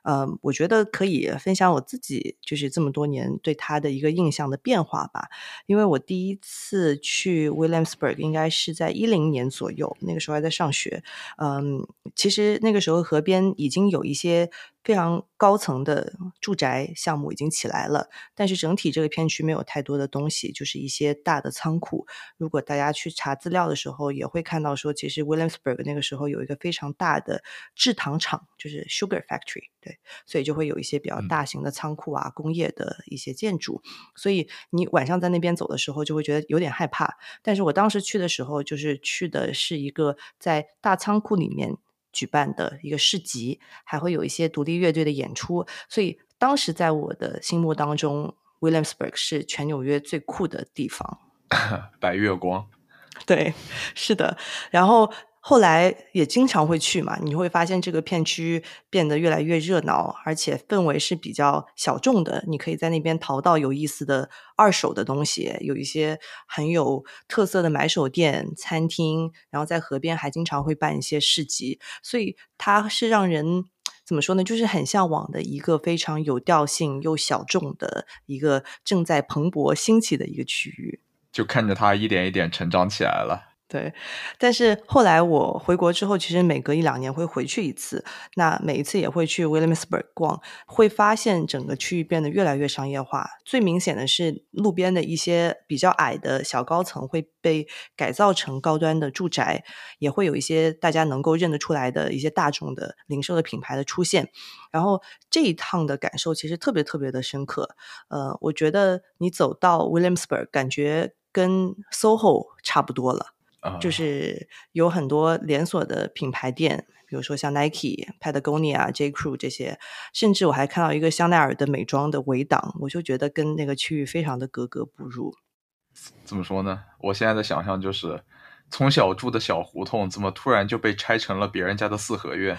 Speaker 1: 呃，我觉得可以分享我自己就是这么多年对他的一个印象的变化吧。因为我第一次去 Williamsburg 应该是在一零年左右，那个时候还在上学。嗯，其实那个时候河边已经有一些非常高层的住宅项目已经起来了，但是整体这个片区没有太多的东西，就是一些大的仓库。如果大家去查资料的时候，也会看到说，其实 Williamsburg 那个时候有一个非常大的制糖厂，就是 Sugar Factory，对。所以就会有一些比较大型的仓库啊，工业的一些建筑。所以你晚上在那边走的时候，就会觉得有点害怕。但是我当时去的时候，就是去的是一个在大仓库里面举办的一个市集，还会有一些独立乐队的演出。所以当时在我的心目当中，Williamsburg 是全纽约最酷的地方。
Speaker 3: 白月光，
Speaker 1: 对，是的。然后。后来也经常会去嘛，你会发现这个片区变得越来越热闹，而且氛围是比较小众的。你可以在那边淘到有意思的二手的东西，有一些很有特色的买手店、餐厅，然后在河边还经常会办一些市集，所以它是让人怎么说呢？就是很向往的一个非常有调性又小众的一个正在蓬勃兴起的一个区域。
Speaker 3: 就看着它一点一点成长起来了。
Speaker 1: 对，但是后来我回国之后，其实每隔一两年会回去一次。那每一次也会去 Williamsburg 逛，会发现整个区域变得越来越商业化。最明显的是，路边的一些比较矮的小高层会被改造成高端的住宅，也会有一些大家能够认得出来的一些大众的零售的品牌的出现。然后这一趟的感受其实特别特别的深刻。呃，我觉得你走到 Williamsburg，感觉跟 SOHO 差不多了。就是有很多连锁的品牌店，比如说像 Nike、Patagonia、J Crew 这些，甚至我还看到一个香奈儿的美妆的围挡，我就觉得跟那个区域非常的格格不入。
Speaker 3: 怎么说呢？我现在的想象就是，从小住的小胡同，怎么突然就被拆成了别人家的四合院？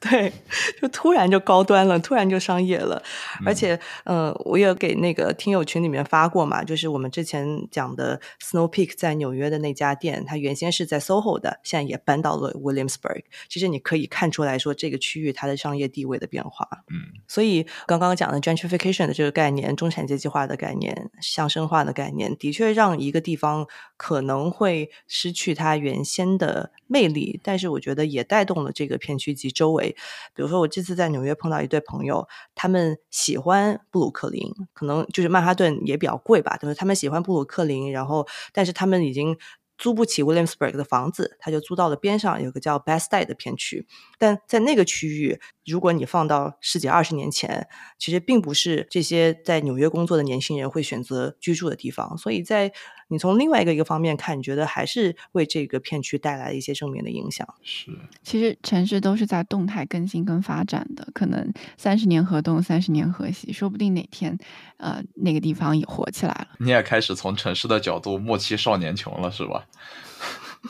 Speaker 1: 对，就突然就高端了，突然就商业了，而且，呃，我也给那个听友群里面发过嘛，就是我们之前讲的 Snow Peak 在纽约的那家店，它原先是在 SOHO 的，现在也搬到了 Williamsburg。其实你可以看出来说，这个区域它的商业地位的变化。
Speaker 3: 嗯，
Speaker 1: 所以刚刚讲的 gentrification 的这个概念，中产阶级化的概念，乡绅化的概念，的确让一个地方可能会失去它原先的魅力，但是我觉得也带动了这个片区及周围。比如说，我这次在纽约碰到一对朋友，他们喜欢布鲁克林，可能就是曼哈顿也比较贵吧，但是他们喜欢布鲁克林，然后但是他们已经租不起 Williamsburg 的房子，他就租到了边上有个叫 Best Day 的片区，但在那个区域。如果你放到十几二十年前，其实并不是这些在纽约工作的年轻人会选择居住的地方。所以在你从另外一个一个方面看，你觉得还是为这个片区带来了一些正面的影响。
Speaker 3: 是，
Speaker 2: 其实城市都是在动态更新跟发展的，可能三十年河东，三十年河西，说不定哪天，呃，那个地方也火起来了。
Speaker 3: 你也开始从城市的角度莫欺少年穷了，是吧？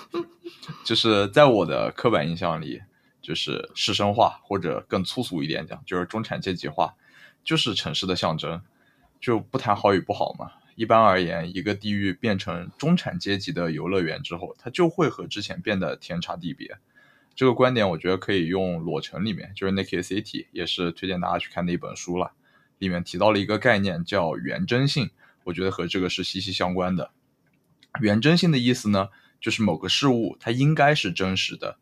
Speaker 3: 就是在我的刻板印象里。就是市生化，或者更粗俗一点讲，就是中产阶级化，就是城市的象征，就不谈好与不好嘛。一般而言，一个地域变成中产阶级的游乐园之后，它就会和之前变得天差地别。这个观点，我觉得可以用《裸城》里面，就是 Naked City，也是推荐大家去看的一本书了。里面提到了一个概念叫原真性，我觉得和这个是息息相关的。原真性的意思呢，就是某个事物它应该是真实的。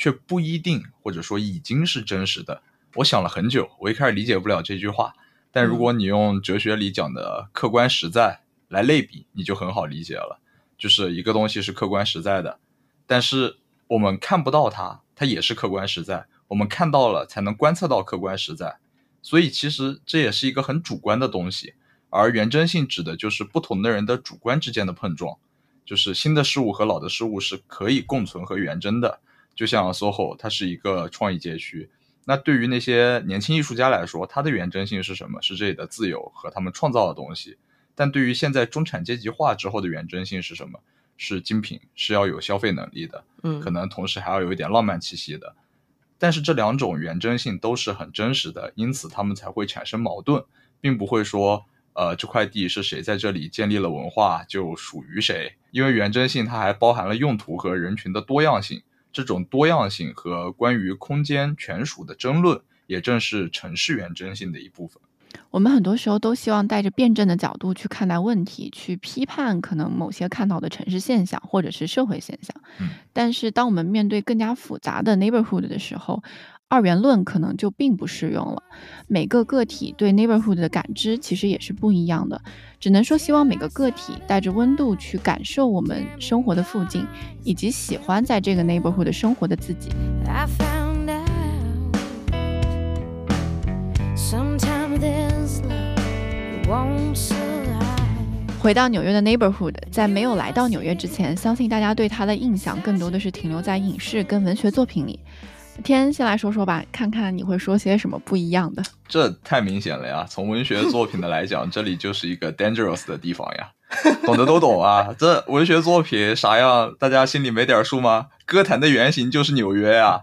Speaker 3: 却不一定，或者说已经是真实的。我想了很久，我一开始理解不了这句话。但如果你用哲学里讲的客观实在来类比，你就很好理解了。就是一个东西是客观实在的，但是我们看不到它，它也是客观实在。我们看到了，才能观测到客观实在。所以其实这也是一个很主观的东西。而原真性指的就是不同的人的主观之间的碰撞，就是新的事物和老的事物是可以共存和原真的。就像 SOHO，它是一个创意街区。那对于那些年轻艺术家来说，它的原真性是什么？是这里的自由和他们创造的东西。但对于现在中产阶级化之后的原真性是什么？是精品，是要有消费能力的。
Speaker 1: 嗯，
Speaker 3: 可能同时还要有一点浪漫气息的。但是这两种原真性都是很真实的，因此他们才会产生矛盾，并不会说，呃，这块地是谁在这里建立了文化就属于谁。因为原真性它还包含了用途和人群的多样性。这种多样性和关于空间权属的争论，也正是城市原真性的一部分。
Speaker 2: 我们很多时候都希望带着辩证的角度去看待问题，去批判可能某些看到的城市现象或者是社会现象。
Speaker 3: 嗯，
Speaker 2: 但是当我们面对更加复杂的 neighborhood 的时候，二元论可能就并不适用了。每个个体对 neighborhood 的感知其实也是不一样的。只能说希望每个个体带着温度去感受我们生活的附近，以及喜欢在这个 neighborhood 生活的自己。回到纽约的 neighborhood，在没有来到纽约之前，相信大家对它的印象更多的是停留在影视跟文学作品里。天，先来说说吧，看看你会说些什么不一样的。
Speaker 3: 这太明显了呀！从文学作品的来讲，这里就是一个 dangerous 的地方呀。懂的都懂啊，这文学作品啥样，大家心里没点数吗？歌坛的原型就是纽约呀，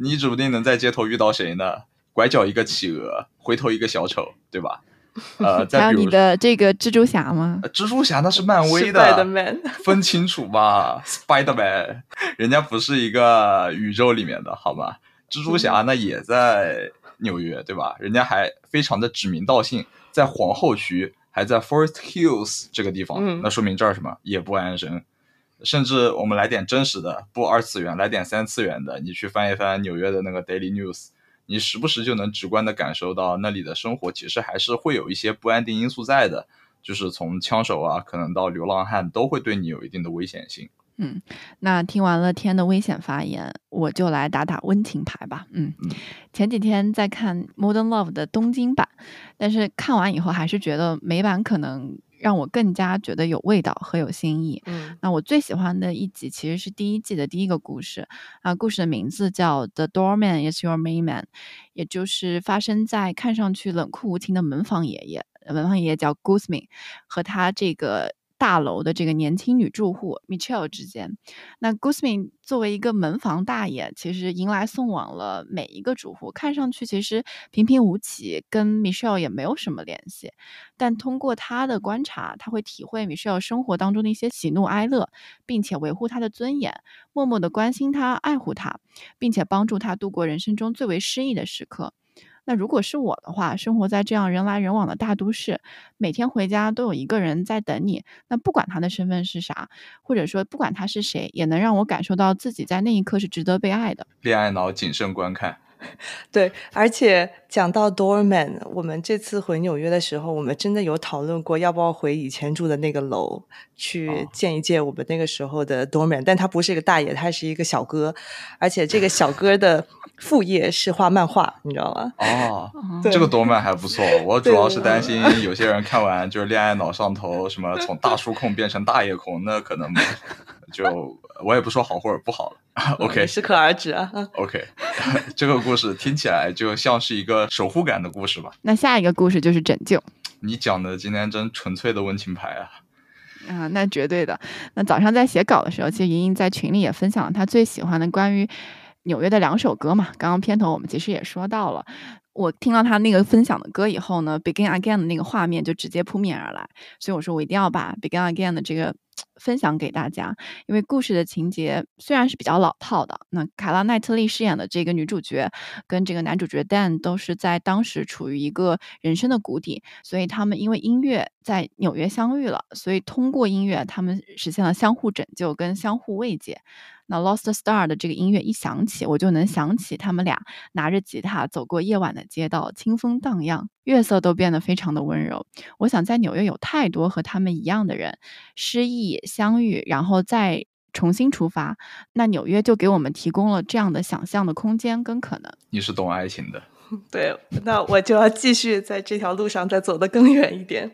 Speaker 3: 你指不定能在街头遇到谁呢？拐角一个企鹅，回头一个小丑，对吧？呃，
Speaker 2: 还有你的这个蜘蛛侠吗？
Speaker 3: 蜘蛛侠那是漫威的，分清楚吧，Spiderman，人家不是一个宇宙里面的，好吧？蜘蛛侠那也在纽约，对吧？人家还非常的指名道姓，在皇后区。还在 Forest Hills 这个地方，
Speaker 1: 嗯
Speaker 3: 那说明这儿什么也不安生。甚至我们来点真实的，不二次元，来点三次元的。你去翻一翻纽约的那个 Daily News，你时不时就能直观的感受到那里的生活其实还是会有一些不安定因素在的，就是从枪手啊，可能到流浪汉，都会对你有一定的危险性。
Speaker 2: 嗯，那听完了天的危险发言，我就来打打温情牌吧。嗯，
Speaker 3: 嗯
Speaker 2: 前几天在看《Modern Love》的东京版，但是看完以后还是觉得美版可能让我更加觉得有味道和有新意。
Speaker 1: 嗯
Speaker 2: 那我最喜欢的一集其实是第一季的第一个故事啊，故事的名字叫《The Doorman Is Your Main Man》，也就是发生在看上去冷酷无情的门房爷爷，门房爷爷叫 Guzman 和他这个大楼的这个年轻女住户 Michelle 之间。那 Guzmin 作为一个门房大爷，其实迎来送往了每一个住户，看上去其实平平无奇，跟 Michelle 也没有什么联系。但通过他的观察，他会体会 Michelle 生活当中的一些喜怒哀乐，并且维护她的尊严，默默的关心她、爱护她，并且帮助她度过人生中最为失意的时刻。那如果是我的话，生活在这样人来人往的大都市，每天回家都有一个人在等你，那不管他的身份是啥，或者说不管他是谁，也能让我感受到自己在那一刻是值得被爱的。
Speaker 3: 恋爱脑谨慎观看，
Speaker 1: 对，而且讲到 doorman，我们这次回纽约的时候，我们真的有讨论过要不要回以前住的那个楼去
Speaker 3: 哦
Speaker 1: 见一见我们那个时候的 doorman，但他不是一个大爷，他是一个小哥，而且这个小哥的副业是画漫画，你知道吗？
Speaker 3: 哦，这个 doorman 还不错。我主要是担心有些人看完就是恋爱脑上头，什么从大叔控变成大爷控，那可能就我也不说好或者不好了。OK
Speaker 1: 适可而止啊。
Speaker 3: OK，这个故事听起来就像是一个守护感的故事吧？
Speaker 2: 那下一个故事就是拯救。
Speaker 3: 你讲的今天真纯粹的温情牌啊！
Speaker 2: 啊，那绝对的。那早上在写稿的时候，其实莹莹在群里也分享了她最喜欢的关于纽约的两首歌嘛。刚刚片头我们其实也说到了，我听到她那个分享的歌以后呢，《Begin Again》的那个画面就直接扑面而来，所以我说我一定要把《Begin Again》的这个分享给大家，因为故事的情节虽然是比较老套的，那卡拉奈特利饰演的这个女主角跟这个男主角 Dan 都是在当时处于一个人生的谷底，所以他们因为音乐在纽约相遇了，所以通过音乐他们实现了相互拯救跟相互慰藉。那 Lost Star 的这个音乐一响起，我就能想起他们俩拿着吉他走过夜晚的街道，清风荡漾，月色都变得非常的温柔。我想在纽约有太多和他们一样的人，失意相遇，然后再重新出发。那纽约就给我们提供了这样的想象的空间跟可能。
Speaker 3: 你是懂爱情的，
Speaker 1: 对，那我就要继续在这条路上再走得更远一点。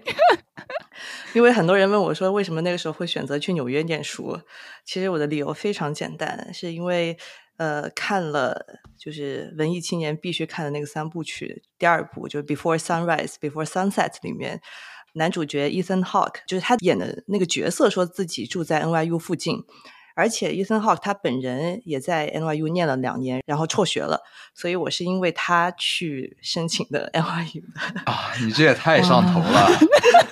Speaker 1: 因为很多人问我说，为什么那个时候会选择去纽约念书？其实我的理由非常简单，是因为呃看了就是文艺青年必须看的那个三部曲，第二部就是《Before Sunrise》《Before Sunset》里面。男主角 Ethan Hawke 就是他演的那个角色，说自己住在 NYU 附近，而且 Ethan Hawke 他本人也在 NYU 念了两年，然后辍学了，所以我是因为他去申请的 NYU 的。
Speaker 3: 啊！你这也太上头了。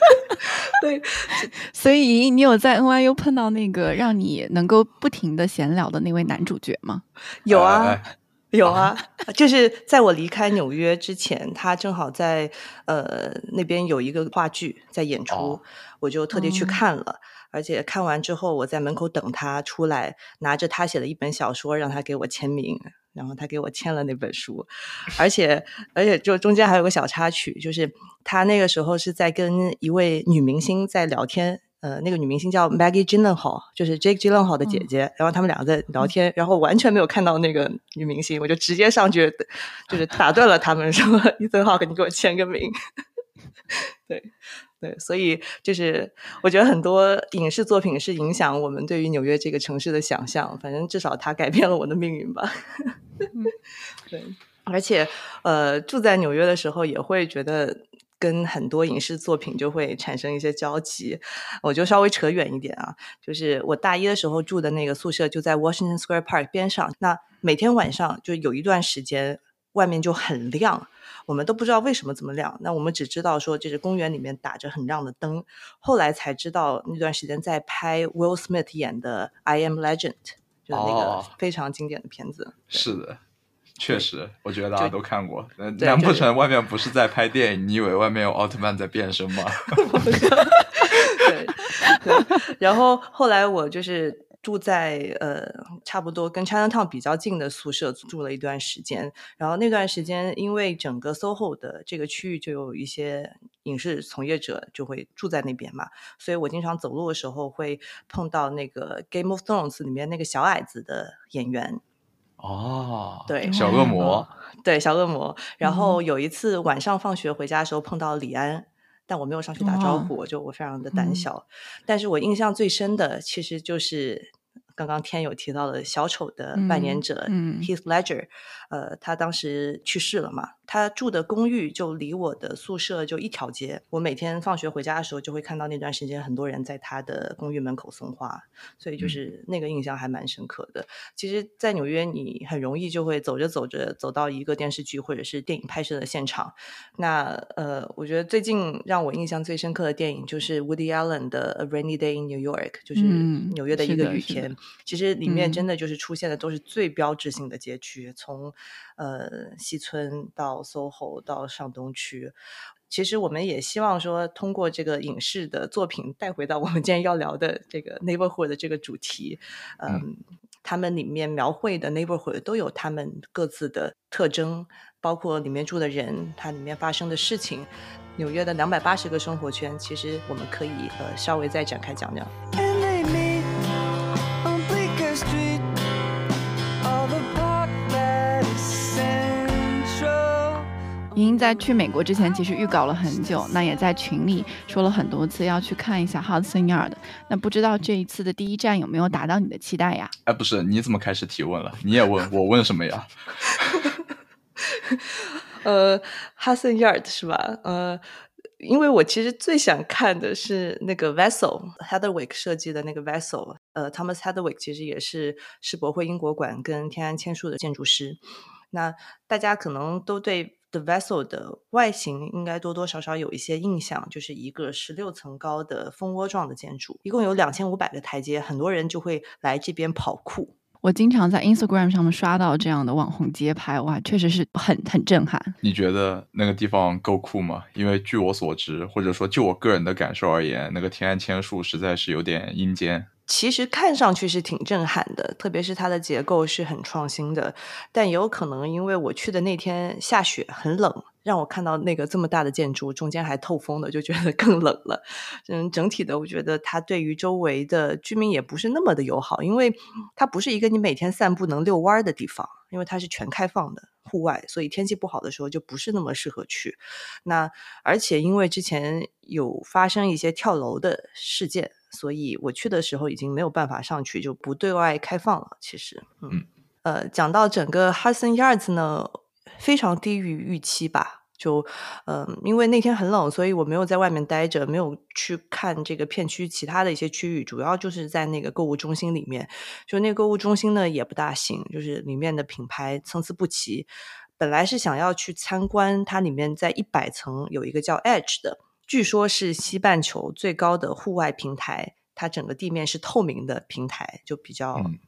Speaker 1: 对，
Speaker 2: 所以你有在 NYU 碰到那个让你能够不停的闲聊的那位男主角吗？
Speaker 1: 有啊，
Speaker 3: 哎哎
Speaker 1: 有啊，就是在我离开纽约之前，他正好在呃那边有一个话剧在演出，
Speaker 3: 哦
Speaker 1: 我就特地去
Speaker 2: 哦
Speaker 1: 看了。而且看完之后，我在门口等他出来，拿着他写的一本小说，让他给我签名。然后他给我签了那本书，而且而且就中间还有个小插曲，就是他那个时候是在跟一位女明星在聊天，呃，那个女明星叫 Maggie Gyllenhaal，就是 Jake Gyllenhaal 的姐
Speaker 2: 嗯
Speaker 1: 姐，然后他们两个在聊天，然后完全没有看到那个女明星，我就直接上去，就是打断了他们，说 Ethan Hawke，你给我签个名。对对，所以就是我觉得很多影视作品是影响我们对于纽约这个城市的想象，反正至少它改变了我的命运吧。对，而且呃，住在纽约的时候也会觉得。跟很多影视作品就会产生一些交集，我就稍微扯远一点啊，就是我大一的时候住的那个宿舍就在 Washington Square Park 边上，那每天晚上就有一段时间外面就很亮，我们都不知道为什么这么亮，那我们只知道说这是公园里面打着很亮的灯，后来才知道那段时间在拍 Will Smith 演的《I Am Legend》，就是那个
Speaker 3: 哦
Speaker 1: 非常经典的片子。对
Speaker 3: 是的，确实，我觉得大家都看过。难不成外面不是在拍电影？你以为外面有奥特曼在变身吗？
Speaker 1: 对对，然后后来我就是住在呃差不多跟 Chinatown 比较近的宿舍住了一段时间，然后那段时间因为整个 SOHO 的这个区域就有一些影视从业者就会住在那边嘛，所以我经常走路的时候会碰到那个 Game of Thrones 里面那个小矮子的演员，
Speaker 3: 哦，
Speaker 1: 对
Speaker 3: 小恶魔，
Speaker 1: 对小恶魔。然
Speaker 2: 嗯。
Speaker 1: 后有一次晚上放学回家的时候碰到李安，但我没有上去打招呼，我就我非常的胆
Speaker 2: 嗯
Speaker 1: 小。但是我印象最深的其实就是刚刚天有提到的小丑的扮演
Speaker 2: 嗯
Speaker 1: 者、
Speaker 2: 嗯
Speaker 1: Heath Ledger，呃，他当时去世了嘛，他住的公寓就离我的宿舍就一条街，我每天放学回家的时候就会看到那段时间很多人在他的公寓门口送花，所以就
Speaker 3: 嗯
Speaker 1: 是那个印象还蛮深刻的。其实，在纽约，你很容易就会走着走着走到一个电视剧或者是电影拍摄的现场。那呃，我觉得最近让我印象最深刻的电影就是 Woody Allen 的《A Rainy Day in New York》，就是
Speaker 2: 嗯
Speaker 1: 纽约的一个雨天。其实里面
Speaker 2: 嗯
Speaker 1: 真的就是出现的都是最标志性的街区，从呃西村到 SOHO 到上东区。其实我们也希望说，通过这个影视的作品带回到我们今天要聊的这个 neighborhood 的这个主题，嗯，他们里面描绘的 neighborhood 都有他们各自的特征，包括里面住的人，它里面发生的事情。纽约的两百八十个生活圈，其实我们可以呃稍微再展开讲讲。
Speaker 2: 莹莹在去美国之前，其实预告了很久，那也在群里说了很多次要去看一下 Hudson Yard。那不知道这一次的第一站有没有达到你的期待呀？
Speaker 3: 哎，不是，你怎么开始提问了？你也问我问什么呀？
Speaker 1: 呃，Hudson Yard 是吧？呃，因为我其实最想看的是那个 Vessel Heatherwick 设计的那个 Vessel。呃，Thomas Heatherwick 其实也是世博会英国馆跟天安千树的建筑师。那大家可能都对 The Vessel 的外形应该多多少少有一些印象，就是一个十六层高的蜂窝状的建筑，一共有两千五百个台阶，很多人就会来这边跑酷。
Speaker 2: 我经常在 Instagram 上面刷到这样的网红街拍，哇，确实是很很震撼。
Speaker 3: 你觉得那个地方够酷吗？因为据我所知，或者说就我个人的感受而言，那个天安千树实在是有点阴间。
Speaker 1: 其实看上去是挺震撼的，特别是它的结构是很创新的，但也有可能因为我去的那天下雪很冷，让我看到那个这么大的建筑中间还透风的，就觉得 更冷了。嗯，整体的我觉得它对于周围的居民也不是那么的友好，因为它不是一个你每天散步能遛弯的地方，因为它是全开放的户外，所以天气不好的时候就不是那么适合去。那而且因为之前有发生一些跳楼的事件，所以我去的时候已经没有办法上去，就不对外开放了。其实，嗯，
Speaker 3: 嗯
Speaker 1: 呃，讲到整个 Hudson Yards 呢，非常低于预期吧。就，嗯、因为那天很冷，所以我没有在外面待着，没有去看这个片区其他的一些区域，主要就是在那个购物中心里面。就那个购物中心呢也不大行，就是里面的品牌参差不齐。本来是想要去参观它里面在一百层有一个叫 Edge 的，据说是西半球最高的户外平台，它整个地面是透明的平台，就比较
Speaker 3: 嗯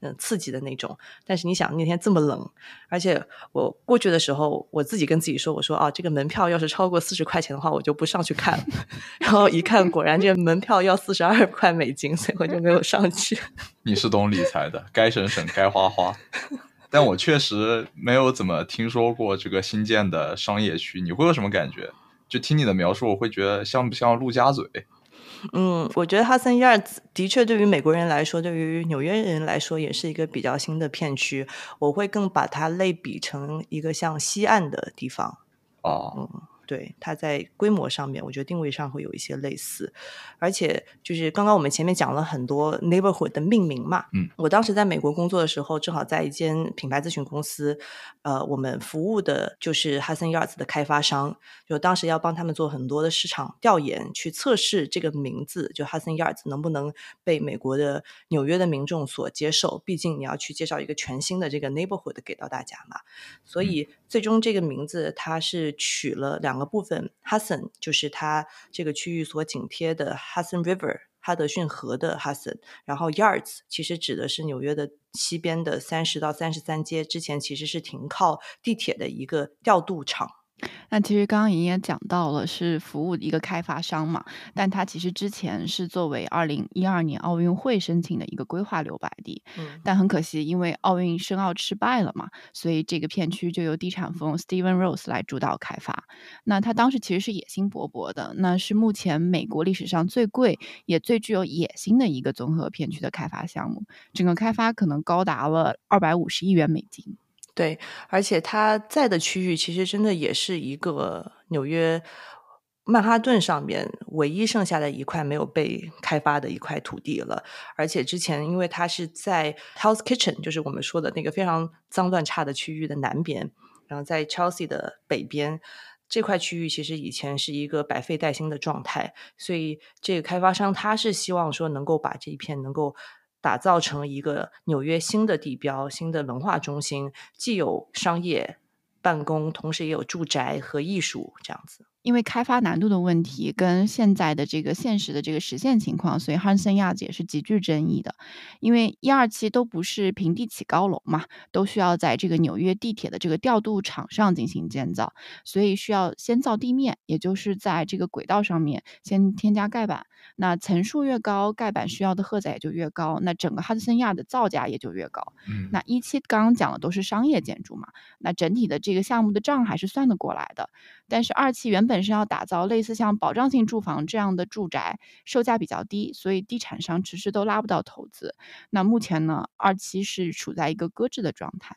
Speaker 1: 嗯、刺激的那种。但是你想那天这么冷，而且我过去的时候，我自己跟自己说，我说啊，这个门票要是超过四十块钱的话，我就不上去看了。然后一看，果然这个门票要四十二块美金，所以我就没有上去。
Speaker 3: 你是懂理财的，该省省，该花花。但我确实没有怎么听说过这个新建的商业区，你会有什么感觉？就听你的描述，我会觉得像不像陆家嘴？
Speaker 1: 嗯，我觉得 Hudson Yards 的确对于美国人来说，对于纽约人来说，也是一个比较新的片区。我会更把它类比成一个像西岸的地方。
Speaker 3: 啊，
Speaker 1: 对，它在规模上面，我觉得定位上会有一些类似，而且就是刚刚我们前面讲了很多 neighborhood 的命名嘛，
Speaker 3: 嗯，
Speaker 1: 我当时在美国工作的时候，正好在一间品牌咨询公司，呃，我们服务的就是 Hudson Yards 的开发商，就当时要帮他们做很多的市场调研，去测试这个名字，就 Hudson Yards 能不能被美国的纽约的民众所接受，毕竟你要去介绍一个全新的这个 neighborhood 给到大家嘛，所以最终这个名字它是取了两个部分，Hudson 就是它这个区域所紧贴的 Hudson River。哈德逊河的 Hudson，然后 Yards 其实指的是纽约的西边的三十到三十三街，之前其实是停靠地铁的一个调度场。
Speaker 2: 那其实刚刚莹也讲到了，是服务一个开发商嘛，但它其实之前是作为二零一二年奥运会申请的一个规划留白地，
Speaker 1: 嗯，
Speaker 2: 但很可惜，因为奥运申奥失败了嘛，所以这个片区就由地产风 Steven Rose 来主导开发。那他当时其实是野心勃勃的，那是目前美国历史上最贵也最具有野心的一个综合片区的开发项目，整个开发可能高达了二百五十亿元美金。
Speaker 1: 对，而且它在的区域其实真的也是一个纽约曼哈顿上面唯一剩下的一块没有被开发的一块土地了。而且之前因为它是在 House Kitchen，就是我们说的那个非常脏乱差的区域的南边，然后在 Chelsea 的北边。这块区域其实以前是一个百废待兴的状态，所以这个开发商他是希望说能够把这一片能够打造成一个纽约新的地标、新的文化中心，既有商业办公，同时也有住宅和艺术这样子。
Speaker 2: 因为开发难度的问题跟现在的这个现实的这个实现情况，所以 Hudson Yards 也是极具争议的。因为一二期都不是平地起高楼嘛，都需要在这个纽约地铁的这个调度场上进行建造，所以需要先造地面，也就是在这个轨道上面先添加盖板。那层数越高，盖板需要的荷载也就越高，那整个 Hudson Yard 的造价也就越高。
Speaker 3: 嗯，
Speaker 2: 那一期刚刚讲的都是商业建筑嘛，那整体的这个项目的账还是算得过来的。但是二期原本是要打造类似像保障性住房这样的住宅，售价比较低，所以地产商迟迟都拉不到投资。那目前呢，二期是处在一个搁置的状态。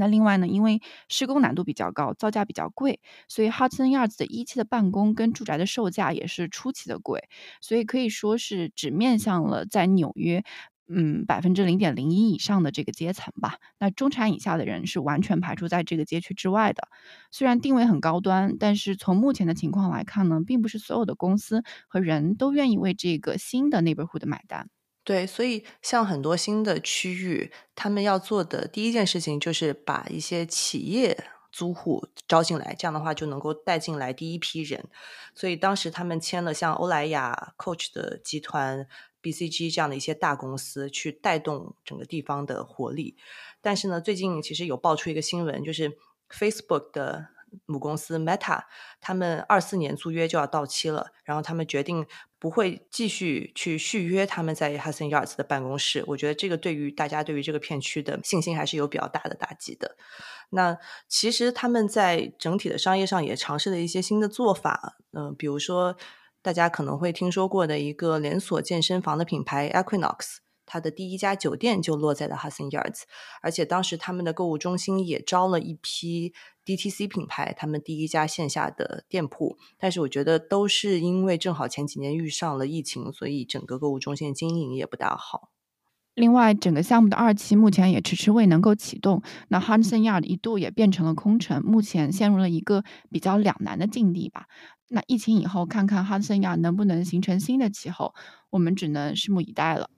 Speaker 2: 那另外呢，因为施工难度比较高，造价比较贵，所以 Hudson Yards 的一期的办公跟住宅的售价也是出奇的贵，所以可以说是只面向了在纽约。嗯，百分之零点零一以上的这个阶层吧，那中产以下的人是完全排除在这个街区之外的。虽然定位很高端，但是从目前的情况来看呢，并不是所有的公司和人都愿意为这个新的 neighborhood 买单。
Speaker 1: 对，所以像很多新的区域，他们要做的第一件事情就是把一些企业租户招进来，这样的话就能够带进来第一批人。所以当时他们签了像欧莱雅、Coach 的集团。BCG 这样的一些大公司去带动整个地方的活力，但是呢，最近其实有爆出一个新闻，就是 Facebook 的母公司 Meta，他们二四年租约就要到期了，然后他们决定不会继续去续约他们在 Hudson Yards 的办公室。我觉得这个对于大家对于这个片区的信心还是有比较大的打击的。那其实他们在整体的商业上也尝试了一些新的做法，嗯、比如说。大家可能会听说过的一个连锁健身房的品牌 Equinox，它的第一家酒店就落在了 Hudson Yards，而且当时他们的购物中心也招了一批 DTC 品牌，他们第一家线下的店铺。但是我觉得都是因为正好前几年遇上了疫情，所以整个购物中心的经营也不大好。
Speaker 2: 另外，整个项目的二期目前也迟迟未能够启动，那 Hudson Yard 一度也变成了空城，目前陷入了一个比较两难的境地吧。那疫情以后，看看 Hudson Yard 能不能形成新的气候，我们只能拭目以待了。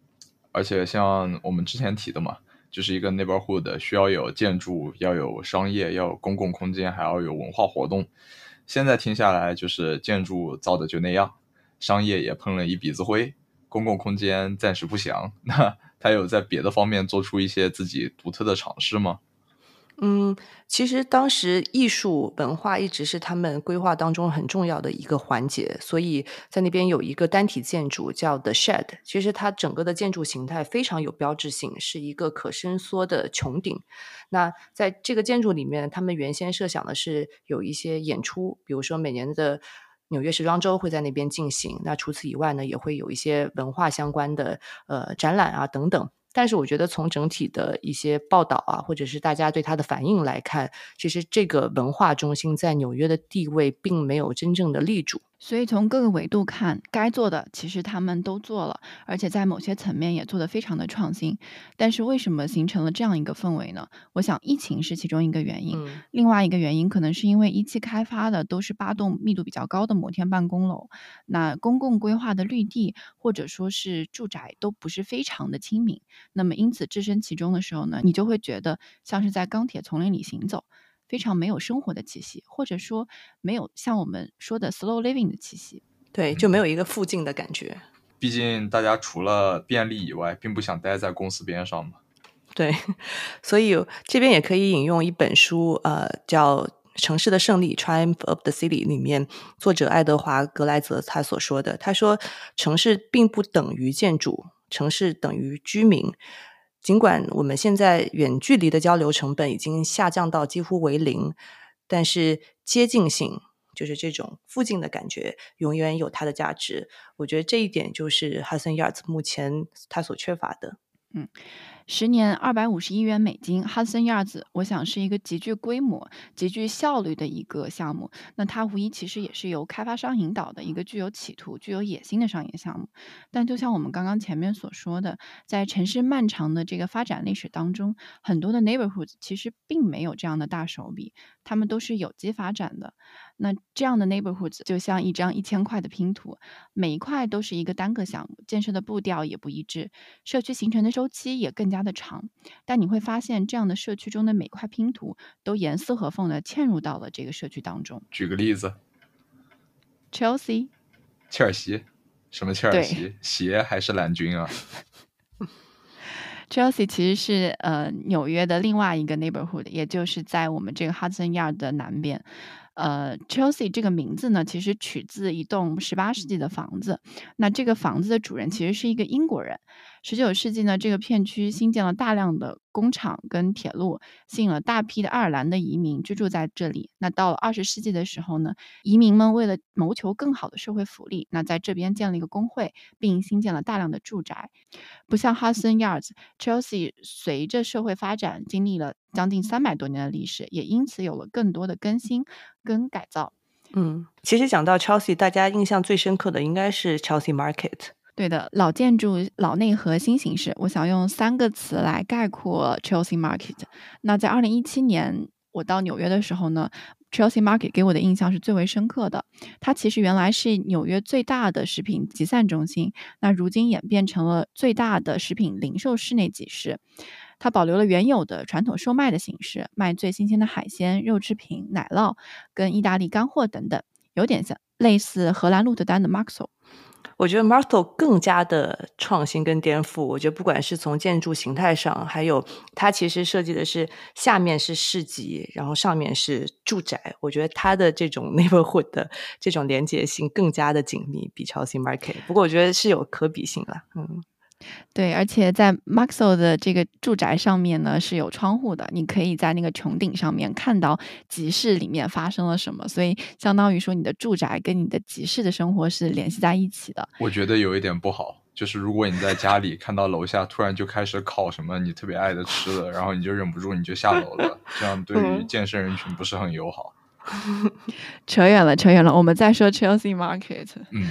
Speaker 3: 而且像我们之前提的嘛，就是一个 neighborhood 需要有建筑，要有商业，要有公共空间，还要有文化活动。现在听下来，就是建筑造的就那样，商业也喷了一鼻子灰，公共空间暂时不详。那他有在别的方面做出一些自己独特的尝试吗？
Speaker 1: 嗯，其实当时艺术文化一直是他们规划当中很重要的一个环节，所以在那边有一个单体建筑叫 The Shed，其实它整个的建筑形态非常有标志性，是一个可伸缩的穹顶。那在这个建筑里面，他们原先设想的是有一些演出，比如说每年的纽约时装周会在那边进行。那除此以外呢，也会有一些文化相关的呃展览啊等等。但是我觉得从整体的一些报道啊，或者是大家对它的反应来看，其实这个文化中心在纽约的地位并没有真正的立住。
Speaker 2: 所以从各个维度看，该做的其实他们都做了，而且在某些层面也做得非常的创新。但是为什么形成了这样一个氛围呢？我想疫情是其中一个原因，
Speaker 1: 嗯
Speaker 2: 另外一个原因可能是因为一期开发的都是八栋密度比较高的摩天办公楼，那公共规划的绿地或者说是住宅都不是非常的亲民。那么因此置身其中的时候呢，你就会觉得像是在钢铁丛林里行走。非常没有生活的气息，或者说没有像我们说的 slow living 的气息。
Speaker 1: 对，就没有一个附近的感觉。
Speaker 3: 毕竟大家除了便利以外，并不想待在公司边上嘛。
Speaker 1: 对，所以这边也可以引用一本书，呃，叫《城市的胜利》（Triumph of the City） 里面作者爱德华·格莱泽他所说的。他说：“城市并不等于建筑，城市等于居民。尽管我们现在远距离的交流成本已经下降到几乎为零，但是接近性。”就是这种附近的感觉，永远有它的价值。我觉得这一点就是哈森亚兹目前他所缺乏的。
Speaker 2: 嗯，十年二百五十亿元美金，Hudson Yards，我想是一个极具规模、极具效率的一个项目。那它无疑其实也是由开发商引导的一个具有企图、具有野心的商业项目。但就像我们刚刚前面所说的，在城市漫长的这个发展历史当中，很多的 neighborhoods 其实并没有这样的大手笔，他们都是有机发展的。那这样的 neighborhoods 就像一张一千块的拼图，每一块都是一个单个项目，建设的步调也不一致，社区形成的周期也更加加的长。但你会发现，这样的社区中的每块拼图都严丝合缝的嵌入到了这个社区当中。
Speaker 3: 举个例子
Speaker 2: ，Chelsea，
Speaker 3: 切尔西，什么切尔西？鞋还是蓝军啊？
Speaker 2: Chelsea 其实是呃纽约的另外一个 neighborhood，也就是在我们这个 Hudson Yard 的南边。呃，Chelsea 这个名字呢，其实取自一栋十八世纪的房子。那这个房子的主人其实是一个英国人。十九世纪呢，这个片区新建了大量的工厂跟铁路，吸引了大批的爱尔兰的移民居住在这里。那到了二十世纪的时候呢，移民们为了谋求更好的社会福利，那在这边建了一个工会，并新建了大量的住宅。不像 Hudson Yards，Chelsea 随着社会发展，经历了将近三百多年的历史，也因此有了更多的更新跟改造。
Speaker 1: 嗯，其实讲到 Chelsea，大家印象最深刻的应该是 Chelsea Market。
Speaker 2: 对的，老建筑、老内核、新形式，我想用三个词来概括 Chelsea Market。那在二零一七年我到纽约的时候呢，Chelsea Market 给我的印象是最为深刻的。它其实原来是纽约最大的食品集散中心，那如今演变成了最大的食品零售室内集市。它保留了原有的传统售卖的形式，卖最新鲜的海鲜、肉制品、奶酪跟意大利干货等等，有点像类似荷兰鹿特丹的 Maxo。
Speaker 1: 我觉得 Martel 更加的创新跟颠覆。我觉得不管是从建筑形态上，还有它其实设计的是下面是市集，然后上面是住宅。我觉得它的这种 neighborhood 的这种连接性更加的紧密，比 Chelsea Market。不过我觉得是有可比性啦，嗯。
Speaker 2: 对，而且在 Maxo 的这个住宅上面呢是有窗户的，你可以在那个穹顶上面看到集市里面发生了什么，所以相当于说你的住宅跟你的集市的生活是联系在一起的。
Speaker 3: 我觉得有一点不好，就是如果你在家里看到楼下突然就开始烤什么你特别爱的吃的，然后你就忍不住你就下楼了，这样对于健身人群不是很友好。
Speaker 2: 扯远了，扯远了，我们再说 Chelsea Market。
Speaker 3: 嗯。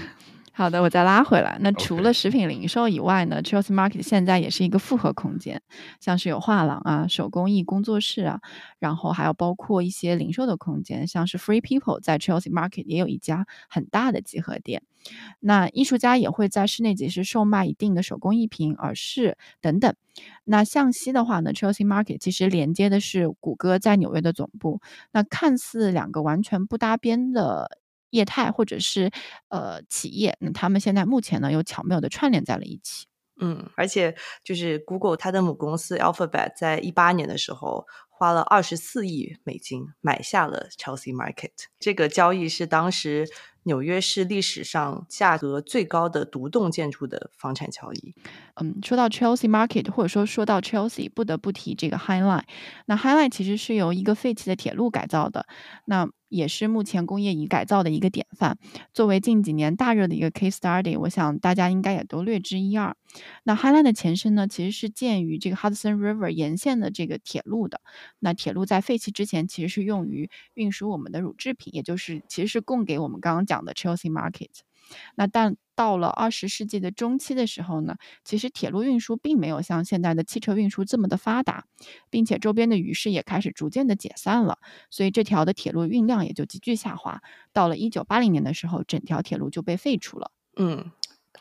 Speaker 2: 好的，我再拉回来。那除了食品零售以外呢，Chelsea Market 现在也是一个复合空间，像是有画廊啊、手工艺工作室啊，然后还有包括一些零售的空间，像是 Free People 在 Chelsea Market 也有一家很大的集合店。那艺术家也会在室内集市售卖一定的手工艺品、耳饰等等。那向西的话呢，Chelsea Market 其实连接的是谷歌在纽约的总部。那看似两个完全不搭边的业态或者是呃企业，那他们现在目前呢又巧妙的串联在了一起。
Speaker 1: 嗯，而且就是 Google 它的母公司 Alphabet 在一八年的时候花了二十四亿美金买下了 Chelsea Market，这个交易是当时纽约市历史上价格最高的独栋建筑的房产交易。
Speaker 2: 嗯，说到 Chelsea Market，或者说说到 Chelsea，不得不提这个 High Line。那 High Line 其实是由一个废弃的铁路改造的，那也是目前工业已改造的一个典范。作为近几年大热的一个 case study，我想大家应该也都略知一二。那 High Line 的前身呢，其实是建于这个 Hudson River 沿线的这个铁路的。那铁路在废弃之前，其实是用于运输我们的乳制品，也就是其实是供给我们刚刚讲的 Chelsea Market。那但到了二十世纪的中期的时候呢，其实铁路运输并没有像现在的汽车运输这么的发达，并且周边的鱼市也开始逐渐的解散了，所以这条的铁路运量也就急剧下滑。到了一九八零年的时候，整条铁路就被废除了。
Speaker 1: 嗯，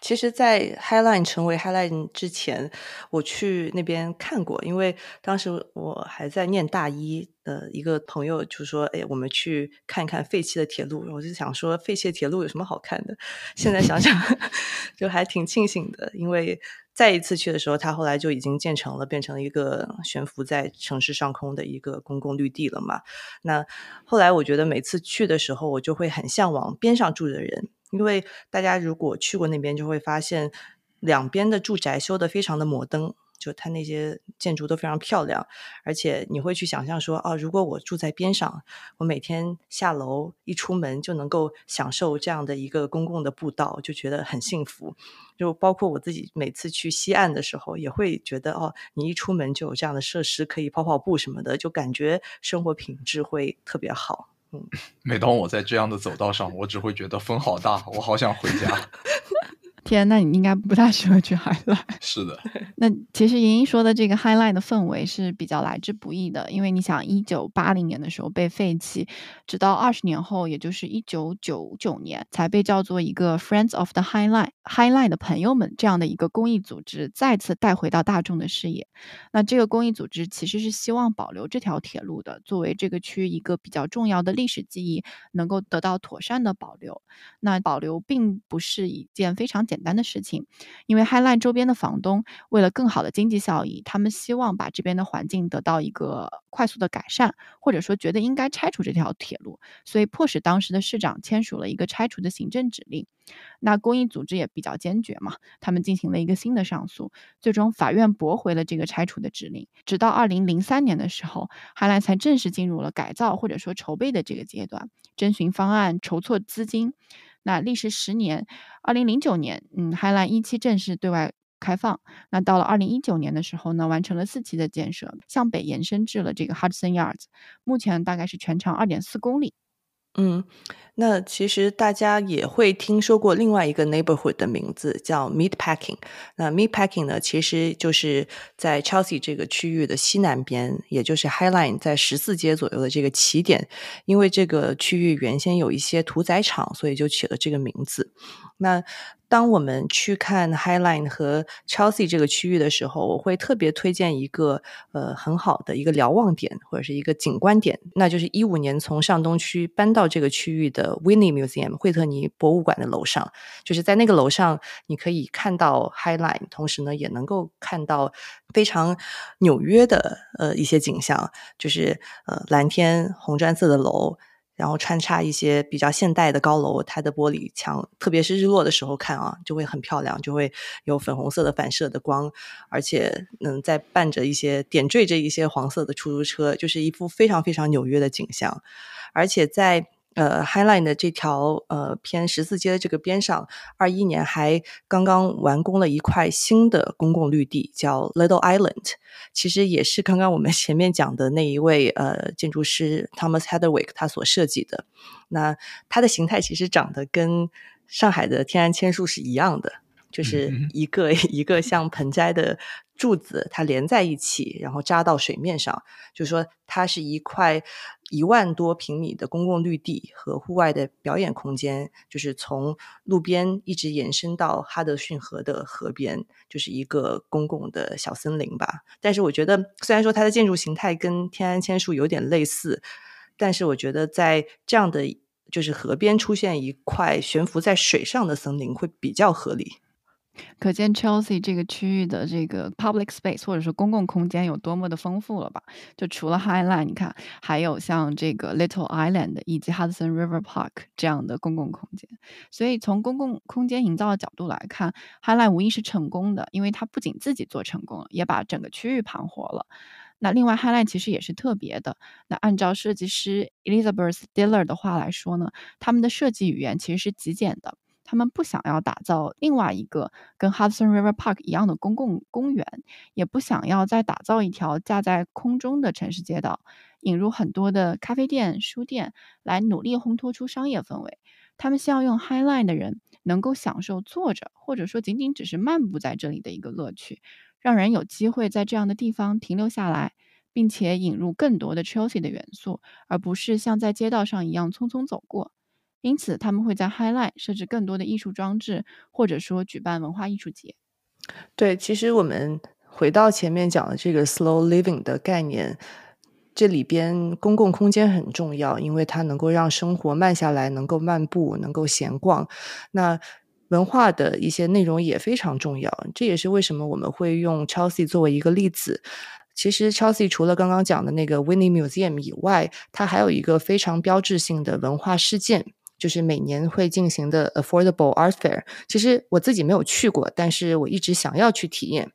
Speaker 1: 其实，在 Highline 成为 Highline 之前，我去那边看过，因为当时我还在念大一的一个朋友就说：“哎，我们去看看废弃的铁路。”我就想说，废弃的铁路有什么好看的？现在想想，就还挺庆幸的，因为再一次去的时候，它后来就已经建成了，变成了一个悬浮在城市上空的一个公共绿地了嘛。那后来我觉得每次去的时候，我就会很向往边上住的人。因为大家如果去过那边，就会发现两边的住宅修得非常的摩登，就它那些建筑都非常漂亮，而且你会去想象说，哦，如果我住在边上，我每天下楼一出门就能够享受这样的一个公共的步道，就觉得很幸福。就包括我自己每次去西岸的时候，也会觉得，哦，你一出门就有这样的设施，可以跑跑步什么的，就感觉生活品质会特别好。
Speaker 3: 每当我在这样的走道上，我只会觉得风好大，我好想回家。
Speaker 2: 天，那你应该不太适合去 Highline。
Speaker 3: 是的，
Speaker 2: 那其实莹莹说的这个 Highline 的氛围是比较来之不易的，因为你想，一九八零年的时候被废弃，直到二十年后，也就是一九九九年，才被叫做一个 Friends of the Highline Highline 的朋友们这样的一个公益组织再次带回到大众的视野。那这个公益组织其实是希望保留这条铁路的，作为这个区一个比较重要的历史记忆，能够得到妥善的保留。那保留并不是一件非常简简单的事情，因为 halin 周边的房东为了更好的经济效益，他们希望把这边的环境得到一个快速的改善，或者说觉得应该拆除这条铁路，所以迫使当时的市长签署了一个拆除的行政指令。那公益组织也比较坚决嘛，他们进行了一个新的上诉，最终法院驳回了这个拆除的指令。直到二零零三年的时候，Highline 才正式进入了改造或者说筹备的这个阶段，征询方案、筹措资金。那历时十年，二零零九年，嗯海兰一期正式对外开放。那到了二零一九年的时候呢，完成了四期的建设，向北延伸至了这个 Hudson Yards，目前大概是全长二点四公里。
Speaker 1: 嗯，那其实大家也会听说过另外一个 neighborhood 的名字叫 Meatpacking。那 Meatpacking 呢，其实就是在 Chelsea 这个区域的西南边，也就是 Highline 在十四街左右的这个起点。因为这个区域原先有一些屠宰场，所以就起了这个名字。那当我们去看 Highline 和 Chelsea 这个区域的时候，我会特别推荐一个呃很好的一个瞭望点或者是一个景观点，那就是一五年从上东区搬到这个区域的 Winnie Museum 惠特尼博物馆的楼上，就是在那个楼上你可以看到 Highline，同时呢也能够看到非常纽约的呃一些景象，就是呃蓝天红砖色的楼。然后穿插一些比较现代的高楼，它的玻璃墙，特别是日落的时候看啊，就会很漂亮，就会有粉红色的反射的光，而且嗯，在伴着一些点缀着一些黄色的出租车，就是一幅非常非常纽约的景象，而且在。呃，Highline 的这条呃偏十字街的这个边上，二一年还刚刚完工了一块新的公共绿地，叫 Little Island。其实也是刚刚我们 前面讲的那一位呃建筑师 Thomas Heatherwick 他所设计的。那它的形态其实长得跟上海的天然千树是一样的，就是一个 一个像盆栽的柱子，它连在一起，然后扎到水面上。就是说，它是一块。一万多平米的公共绿地和户外的表演空间，就是从路边一直延伸到哈德逊河的河边，就是一个公共的小森林吧。但是我觉得，虽然说它的建筑形态跟天安千树有点类似，但是我觉得在这样的就是河边出现一块悬浮在水上的森林会比较合理。
Speaker 2: 可见 Chelsea 这个区域的这个 public space 或者说公共空间有多么的丰富了吧？就除了 Highline，你看还有像这个 Little Island 以及 Hudson River Park 这样的公共空间。所以从公共空间营造的角度来看，Highline 无疑是成功的，因为它不仅自己做成功了，也把整个区域盘活了。那另外 Highline 其实也是特别的。那按照设计师 Elizabeth Diller 的话来说呢，他们的设计语言其实是极简的。他们不想要打造另外一个跟 Hudson River Park 一样的公共公园，也不想要再打造一条架在空中的城市街道，引入很多的咖啡店、书店，来努力烘托出商业氛围。他们希望用 Highline 的人能够享受坐着，或者说仅仅只是漫步在这里的一个乐趣，让人有机会在这样的地方停留下来，并且引入更多的 Chelsea 的元素，而不是像在街道上一样匆匆走过。因此他们会在 Highline 设置更多的艺术装置，或者说举办文化艺术节。
Speaker 1: 对，其实我们回到前面讲的这个 slow living 的概念，这里边公共空间很重要，因为它能够让生活慢下来，能够漫步，能够闲逛。那文化的一些内容也非常重要，这也是为什么我们会用 Chelsea 作为一个例子。其实 Chelsea 除了刚刚讲的那个 Winnie Museum 以外，它还有一个非常标志性的文化事件，就是每年会进行的 Affordable Art Fair。其实我自己没有去过，但是我一直想要去体验。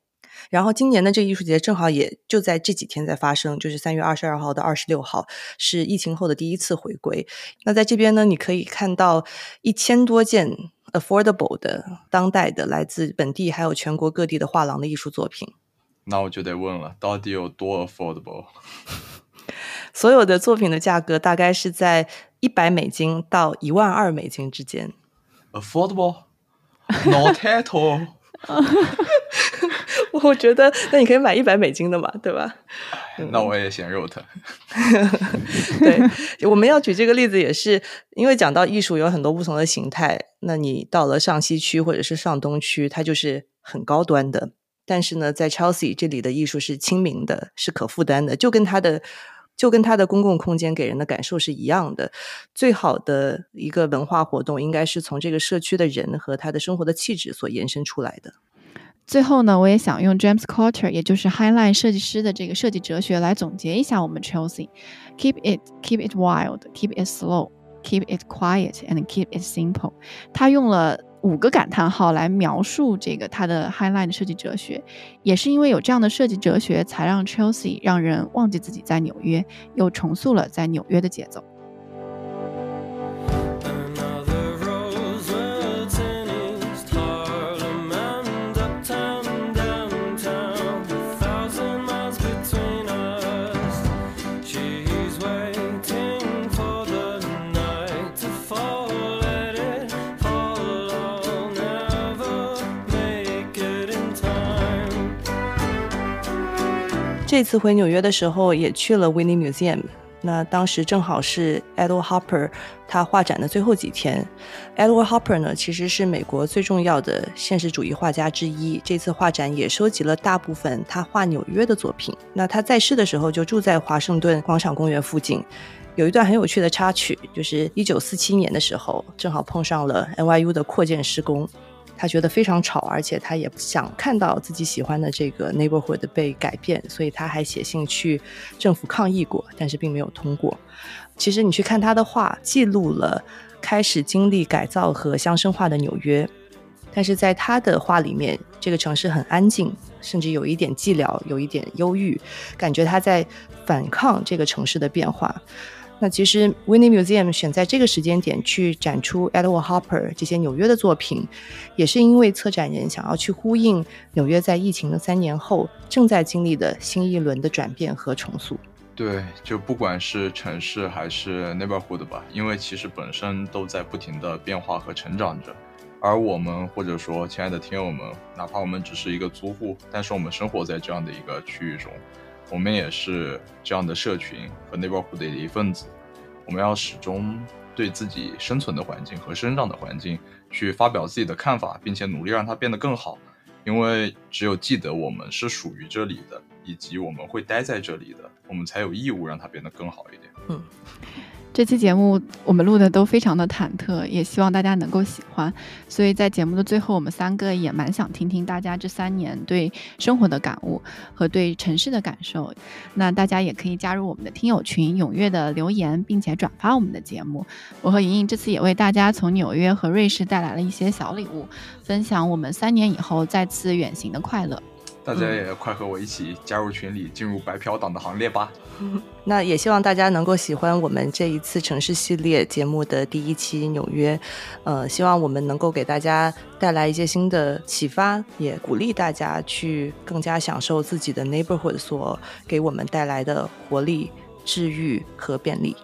Speaker 1: 然后今年的这个艺术节正好也就在这几天在发生，就是三月二十二号到二十六号，是疫情后的第一次回归。那在这边呢，你可以看到一千多件 affordable 的当代的来自本地还有全国各地的画廊的艺术作品。
Speaker 3: 那我就得问了，到底有多 affordable？
Speaker 1: 所有的作品的价格大概是在一百美金到一万二美金之间。
Speaker 3: affordable？Not at all。
Speaker 1: 我觉得，那你可以买一百美金的嘛，对吧？
Speaker 3: 那我也嫌肉疼。
Speaker 1: 对，我们要举这个例子，也是因为讲到艺术有很多不同的形态。那你到了上西区或者是上东区，它就是很高端的。但是呢，在 Chelsea 这里的艺术是亲民的，是可负担的，就跟它的就跟它的公共空间给人的感受是一样的。最好的一个文化活动，应该是从这个社区的人和他的生活的气质所延伸出来的。
Speaker 2: 最后呢，我也想用 James Cotter，也就是 Highline 设计师的这个设计哲学来总结一下我们 Chelsea：keep it, keep it wild, keep it slow, keep it quiet, and keep it simple。他用了五个感叹号来描述这个他的 Highline 的设计哲学，也是因为有这样的设计哲学，才让 Chelsea 让人忘记自己在纽约，又重塑了在纽约的节奏。
Speaker 1: 这次回纽约的时候，也去了 Winnie Museum。那当时正好是 Edward Hopper 他画展的最后几天。Edward Hopper 呢，其实是美国最重要的现实主义画家之一。这次画展也收集了大部分他画纽约的作品。那他在世的时候就住在华盛顿广场公园附近。有一段很有趣的插曲，就是一九四七年的时候，正好碰上了 NYU 的扩建施工。他觉得非常吵，而且他也不想看到自己喜欢的这个 neighborhood 被改变，所以他还写信去政府抗议过，但是并没有通过。其实你去看他的画，记录了开始经历改造和乡绅化的纽约，但是在他的画里面，这个城市很安静，甚至有一点寂寥，有一点忧郁，感觉他在反抗这个城市的变化。那其实 Winnie Museum 选在这个时间点去展出 Edward Hopper 这些纽约的作品，也是因为策展人想要去呼应纽约在疫情的三年后正在经历的新一轮的转变和重塑。
Speaker 3: 对，就不管是城市还是 neighborhood 吧，因为其实本身都在不停的变化和成长着。而我们或者说亲爱的听友们，哪怕我们只是一个租户，但是我们生活在这样的一个区域中，我们也是这样的社群和 neighborhood 的一份子。我们要始终对自己生存的环境和生长的环境去发表自己的看法，并且努力让它变得更好。因为只有记得我们是属于这里的，以及我们会待在这里的，我们才有义务让它变得更好一点。
Speaker 2: 嗯这期节目我们录的都非常的忐忑，也希望大家能够喜欢。所以在节目的最后，我们三个也蛮想听听大家这三年对生活的感悟和对城市的感受。那大家也可以加入我们的听友群，踊跃的留言，并且转发我们的节目。我和莹莹这次也为大家从纽约和瑞士带来了一些小礼物，分享我们三年以后再次远行的快乐。
Speaker 3: 大家也快和我一起加入群里，进入白嫖党的行列吧！
Speaker 1: 那也希望大家能够喜欢我们这一次城市系列节目的第一期纽约，呃，希望我们能够给大家带来一些新的启发，也鼓励大家去更加享受自己的 neighborhood 所给我们带来的活力、治愈和便利。